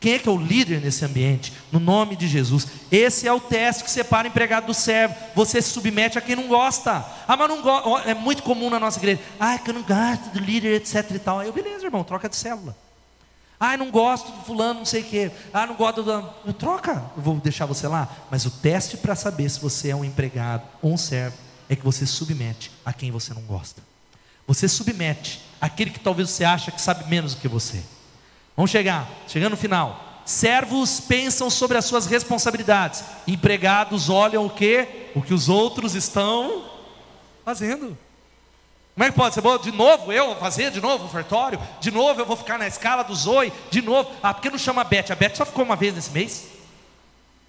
Quem é que é o líder nesse ambiente? No nome de Jesus. Esse é o teste que separa o empregado do servo. Você se submete a quem não gosta. Ah, mas não gosta. É muito comum na nossa igreja. Ah, é que eu não gosto do líder, etc e tal. Aí eu, beleza, irmão, troca de célula. Ah, não gosto do fulano, não sei o quê. Ah, não gosto do. Troca, eu vou deixar você lá. Mas o teste para saber se você é um empregado ou um servo é que você submete a quem você não gosta. Você submete aquele que talvez você acha que sabe menos do que você. Vamos chegar, chegando no final. Servos pensam sobre as suas responsabilidades. Empregados olham o que? O que os outros estão fazendo. Como é que pode ser bom? De novo eu vou fazer, de novo o ofertório, de novo eu vou ficar na escala do Zoe, de novo. Ah, por que não chama a Beth? A Beth só ficou uma vez nesse mês.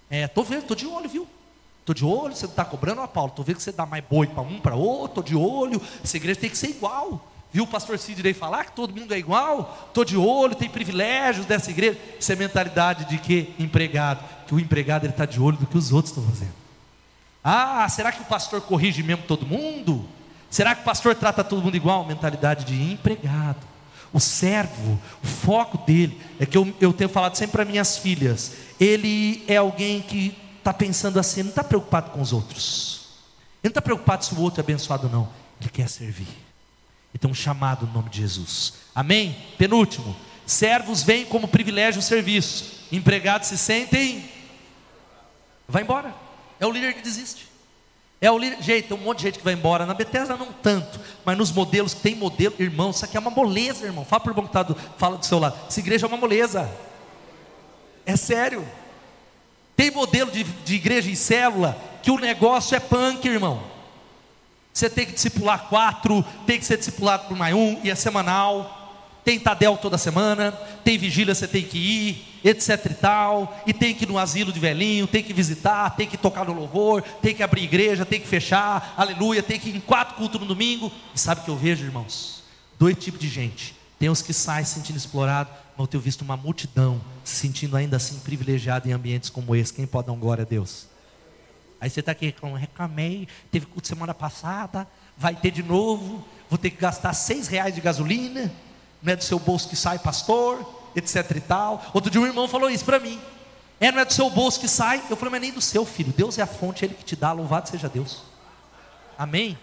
É, tô vendo, tô de olho, viu? Tô de olho, você não está cobrando, ó Paulo, tô vendo que você dá mais boi para um, para outro, tô de olho, essa igreja tem que ser igual. Viu o pastor Sidney falar que todo mundo é igual? Estou de olho, tem privilégios dessa igreja. Isso é mentalidade de que empregado, que o empregado está de olho do que os outros estão fazendo. Ah, será que o pastor corrige mesmo todo mundo? Será que o pastor trata todo mundo igual? Mentalidade de empregado. O servo, o foco dele, é que eu, eu tenho falado sempre para minhas filhas, ele é alguém que está pensando assim, não está preocupado com os outros. Ele não está preocupado se o outro é abençoado ou não. Ele quer servir. Então, chamado no nome de Jesus. Amém? Penúltimo. Servos vêm como privilégio o serviço. Empregados se sentem. Vai embora. É o líder que desiste. É o líder, gente, tem um monte de gente que vai embora. Na Bethesda não tanto, mas nos modelos tem modelo, irmão, isso aqui é uma moleza, irmão. Fala para o irmão que tá do, fala do seu lado. Essa igreja é uma moleza. É sério. Tem modelo de, de igreja em célula que o negócio é punk, irmão. Você tem que discipular quatro, tem que ser discipulado por mais um, e é semanal tem Tadel toda semana, tem vigília, você tem que ir, etc e tal, e tem que ir no asilo de velhinho, tem que visitar, tem que tocar no louvor, tem que abrir igreja, tem que fechar, aleluia, tem que ir em quatro cultos no domingo. E sabe o que eu vejo, irmãos? Dois tipos de gente. Tem os que saem se sentindo explorado, mas eu tenho visto uma multidão se sentindo ainda assim privilegiado em ambientes como esse. Quem pode dar glória a Deus? Aí você está aqui, reclamei, teve culto semana passada, vai ter de novo, vou ter que gastar seis reais de gasolina não é do seu bolso que sai, pastor, etc e tal. Outro dia um irmão falou isso para mim. É, não é do seu bolso que sai. Eu falei, mas nem do seu filho. Deus é a fonte, Ele que te dá, louvado seja Deus. Amém?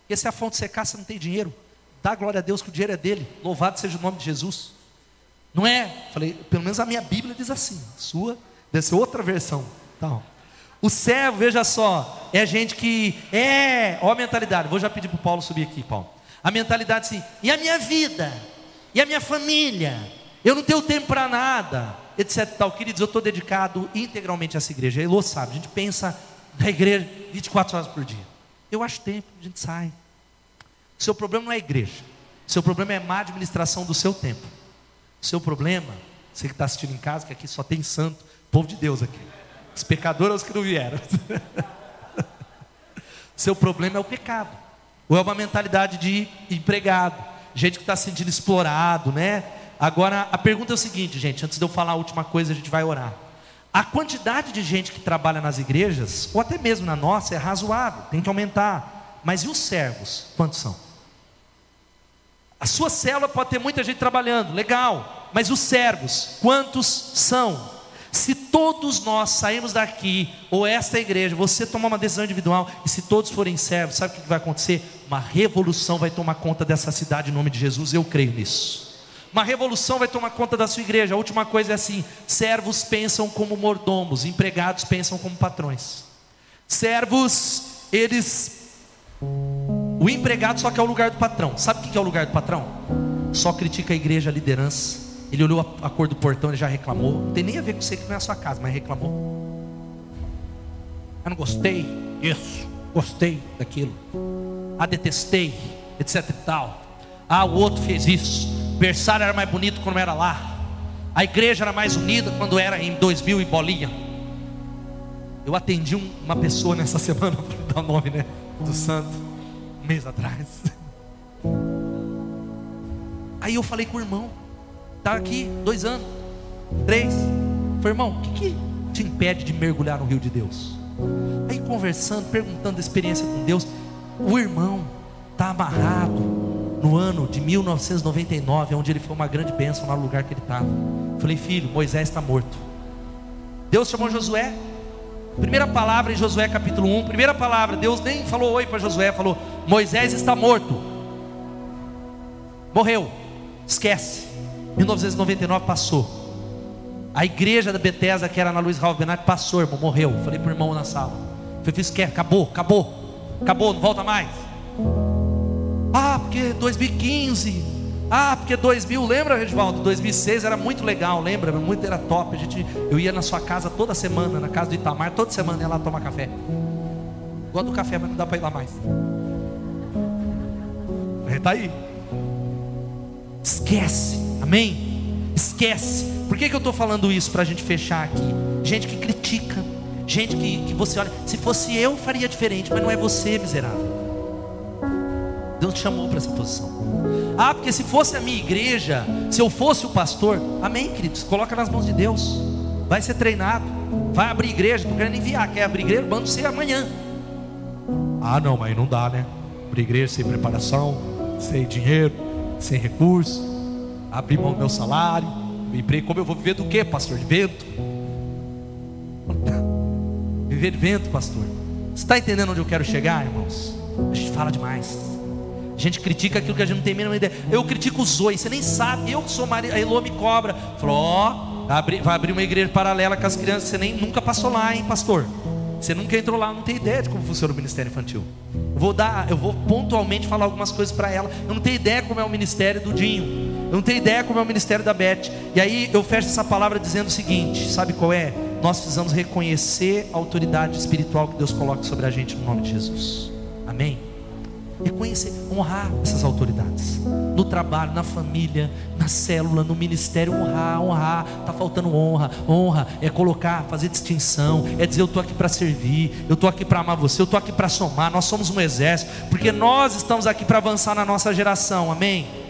Porque se a fonte secar, você não tem dinheiro. Dá glória a Deus que o dinheiro é dele. Louvado seja o nome de Jesus. Não é? Falei, pelo menos a minha Bíblia diz assim. Sua deve ser outra versão. Então, o servo, veja só, é gente que é, ó a mentalidade. Vou já pedir para o Paulo subir aqui, Paulo. A mentalidade assim, e a minha vida? E a minha família? Eu não tenho tempo para nada, etc. Tal. Queridos, eu estou dedicado integralmente a essa igreja. A Elô sabe, a gente pensa na igreja 24 horas por dia. Eu acho tempo, a gente sai. Seu problema não é a igreja. Seu problema é a má administração do seu tempo. Seu problema, você que está assistindo em casa, que aqui só tem santo, povo de Deus aqui. Os pecadores que não vieram. seu problema é o pecado. Ou é uma mentalidade de empregado, gente que está se sentindo explorado, né? Agora, a pergunta é o seguinte, gente, antes de eu falar a última coisa, a gente vai orar. A quantidade de gente que trabalha nas igrejas, ou até mesmo na nossa, é razoável, tem que aumentar. Mas e os servos? Quantos são? A sua célula pode ter muita gente trabalhando, legal. Mas os servos, quantos são? Se todos nós sairmos daqui, ou esta igreja, você tomar uma decisão individual, e se todos forem servos, sabe o que vai acontecer? Uma revolução vai tomar conta dessa cidade em nome de Jesus, eu creio nisso. Uma revolução vai tomar conta da sua igreja. A última coisa é assim: servos pensam como mordomos, empregados pensam como patrões. Servos, eles. O empregado só quer o lugar do patrão. Sabe o que é o lugar do patrão? só critica a igreja, a liderança. Ele olhou a, a cor do portão, ele já reclamou. Não tem nem a ver com você que não é a sua casa, mas reclamou. Eu não gostei disso, gostei daquilo. Ah, detestei, etc e tal. Ah, o outro fez isso. O berçário era mais bonito quando era lá. A igreja era mais unida quando era em 2000 e bolinha. Eu atendi um, uma pessoa nessa semana, para dar o nome, né? Do santo, um mês atrás. Aí eu falei com o irmão, tá aqui dois anos, três. Falei, irmão, o que, que te impede de mergulhar no rio de Deus? Aí conversando, perguntando a experiência com Deus, o irmão está amarrado no ano de 1999, onde ele foi uma grande bênção no lugar que ele estava. Falei, filho, Moisés está morto. Deus chamou Josué. Primeira palavra em Josué capítulo 1, primeira palavra, Deus nem falou oi para Josué, falou: Moisés está morto. Morreu. Esquece. 1999 passou. A igreja da Bethesda, que era na Luiz Raul Benatti, passou, irmão, morreu. Falei para o irmão na sala. Falei, esquece, acabou, acabou. Acabou, não volta mais. Ah, porque 2015. Ah, porque 2000, lembra, Regivaldo? 2006 era muito legal, lembra? Muito era top. A gente, eu ia na sua casa toda semana, na casa do Itamar, toda semana ia lá tomar café. Gosto do café, mas não dá para ir lá mais. Está aí. Esquece, amém? Esquece. Por que, que eu estou falando isso para a gente fechar aqui? Gente que critica, gente que, que você olha, se fosse eu faria diferente, mas não é você, miserável. Deus te chamou para essa posição. Ah, porque se fosse a minha igreja, se eu fosse o pastor, amém, queridos, coloca nas mãos de Deus. Vai ser treinado, vai abrir igreja, estou querendo enviar, quer abrir igreja, manda você amanhã. Ah, não, mas não dá, né? Abrir igreja sem preparação, sem dinheiro, sem recurso, abrir mão do meu salário, emprego, como eu vou viver do que, pastor? De vento? Viver de vento, pastor. Você está entendendo onde eu quero chegar, irmãos? A gente fala demais. A gente critica aquilo que a gente não tem a mínima ideia. Eu critico os Zoe, você nem sabe. Eu sou marido, a Elô me cobra. Falou, ó, oh, vai abrir uma igreja paralela com as crianças. Você nem nunca passou lá, hein, pastor? Você nunca entrou lá, não tem ideia de como funciona o ministério infantil. Eu vou dar, eu vou pontualmente falar algumas coisas para ela. Eu não tenho ideia como é o ministério do Dinho. Não tenho ideia como é o ministério da Beth. E aí eu fecho essa palavra dizendo o seguinte: sabe qual é? Nós precisamos reconhecer a autoridade espiritual que Deus coloca sobre a gente no nome de Jesus. Amém? reconhecer, honrar essas autoridades. No trabalho, na família, na célula, no ministério, honrar, honrar. Está faltando honra. Honra é colocar, fazer distinção, é dizer eu estou aqui para servir, eu estou aqui para amar você, eu estou aqui para somar. Nós somos um exército, porque nós estamos aqui para avançar na nossa geração. Amém?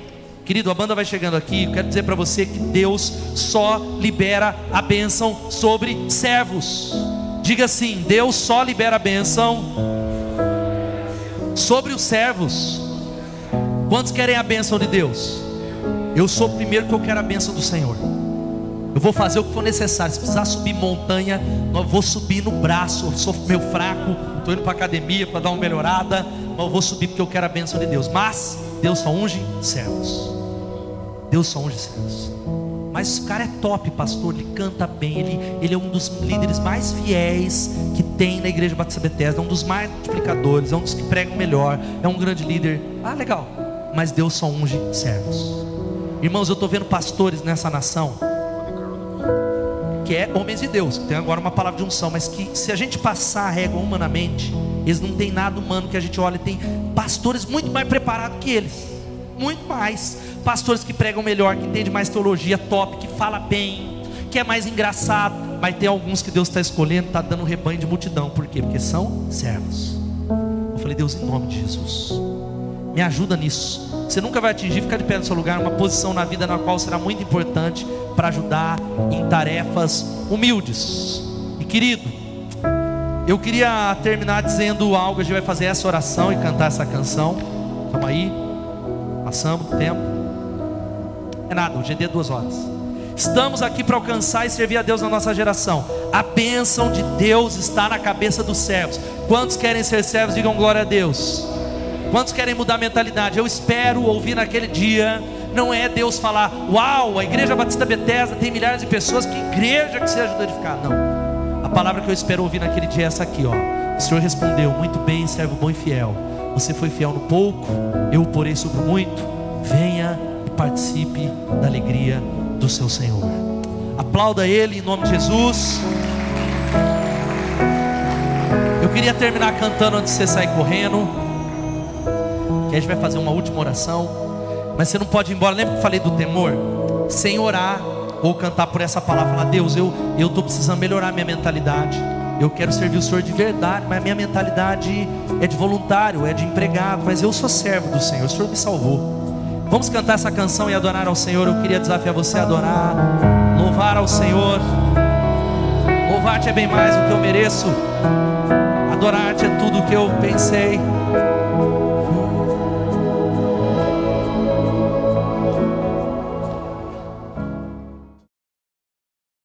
Querido, a banda vai chegando aqui. Eu quero dizer para você que Deus só libera a bênção sobre servos. Diga assim: Deus só libera a bênção sobre os servos. Quantos querem a bênção de Deus? Eu sou o primeiro que eu quero a bênção do Senhor. Eu vou fazer o que for necessário. Se precisar subir montanha, eu vou subir no braço. Eu sou meio fraco, estou indo para academia para dar uma melhorada, mas eu vou subir porque eu quero a bênção de Deus. Mas Deus só unge servos. Deus só unge servos. Mas o cara é top, pastor, ele canta bem, ele, ele é um dos líderes mais fiéis que tem na igreja Batista Bethesda, é um dos mais multiplicadores, é um dos que pregam melhor, é um grande líder. Ah, legal. Mas Deus só unge servos. Irmãos, eu estou vendo pastores nessa nação que é homens de Deus, tem agora uma palavra de unção, mas que se a gente passar a régua humanamente, eles não têm nada humano que a gente olha, tem pastores muito mais preparados que eles, muito mais pastores que pregam melhor, que entendem mais teologia top, que fala bem, que é mais engraçado. Mas tem alguns que Deus está escolhendo, está dando um rebanho de multidão. Por quê? Porque são servos. Eu falei, Deus, em nome de Jesus, me ajuda nisso. Você nunca vai atingir, ficar de pé no seu lugar, uma posição na vida na qual será muito importante para ajudar em tarefas humildes. E querido, eu queria terminar dizendo algo. A gente vai fazer essa oração e cantar essa canção. Estamos aí, passamos o tempo. É nada, o GD é duas horas. Estamos aqui para alcançar e servir a Deus na nossa geração. A bênção de Deus está na cabeça dos servos. Quantos querem ser servos, digam glória a Deus. Quantos querem mudar a mentalidade? Eu espero ouvir naquele dia. Não é Deus falar, uau, a igreja Batista Bethesda tem milhares de pessoas, que igreja que você ajuda a edificar. Não. A palavra que eu espero ouvir naquele dia é essa aqui, ó. O Senhor respondeu: Muito bem, servo bom e fiel. Você foi fiel no pouco, eu o porei sobre muito. Venha participe da alegria do seu Senhor. Aplauda Ele em nome de Jesus. Eu queria terminar cantando antes de você sair correndo. Que a gente vai fazer uma última oração. Mas você não pode ir embora. Lembra que eu falei do temor? Sem orar ou cantar por essa palavra. Falar, Deus, eu eu estou precisando melhorar minha mentalidade. Eu quero servir o Senhor de verdade, mas minha mentalidade é de voluntário, é de empregado. Mas eu sou servo do Senhor. O Senhor me salvou. Vamos cantar essa canção e adorar ao Senhor. Eu queria desafiar você a adorar, louvar ao Senhor. Louvar-te é bem mais do que eu mereço. Adorar-te é tudo o que eu pensei.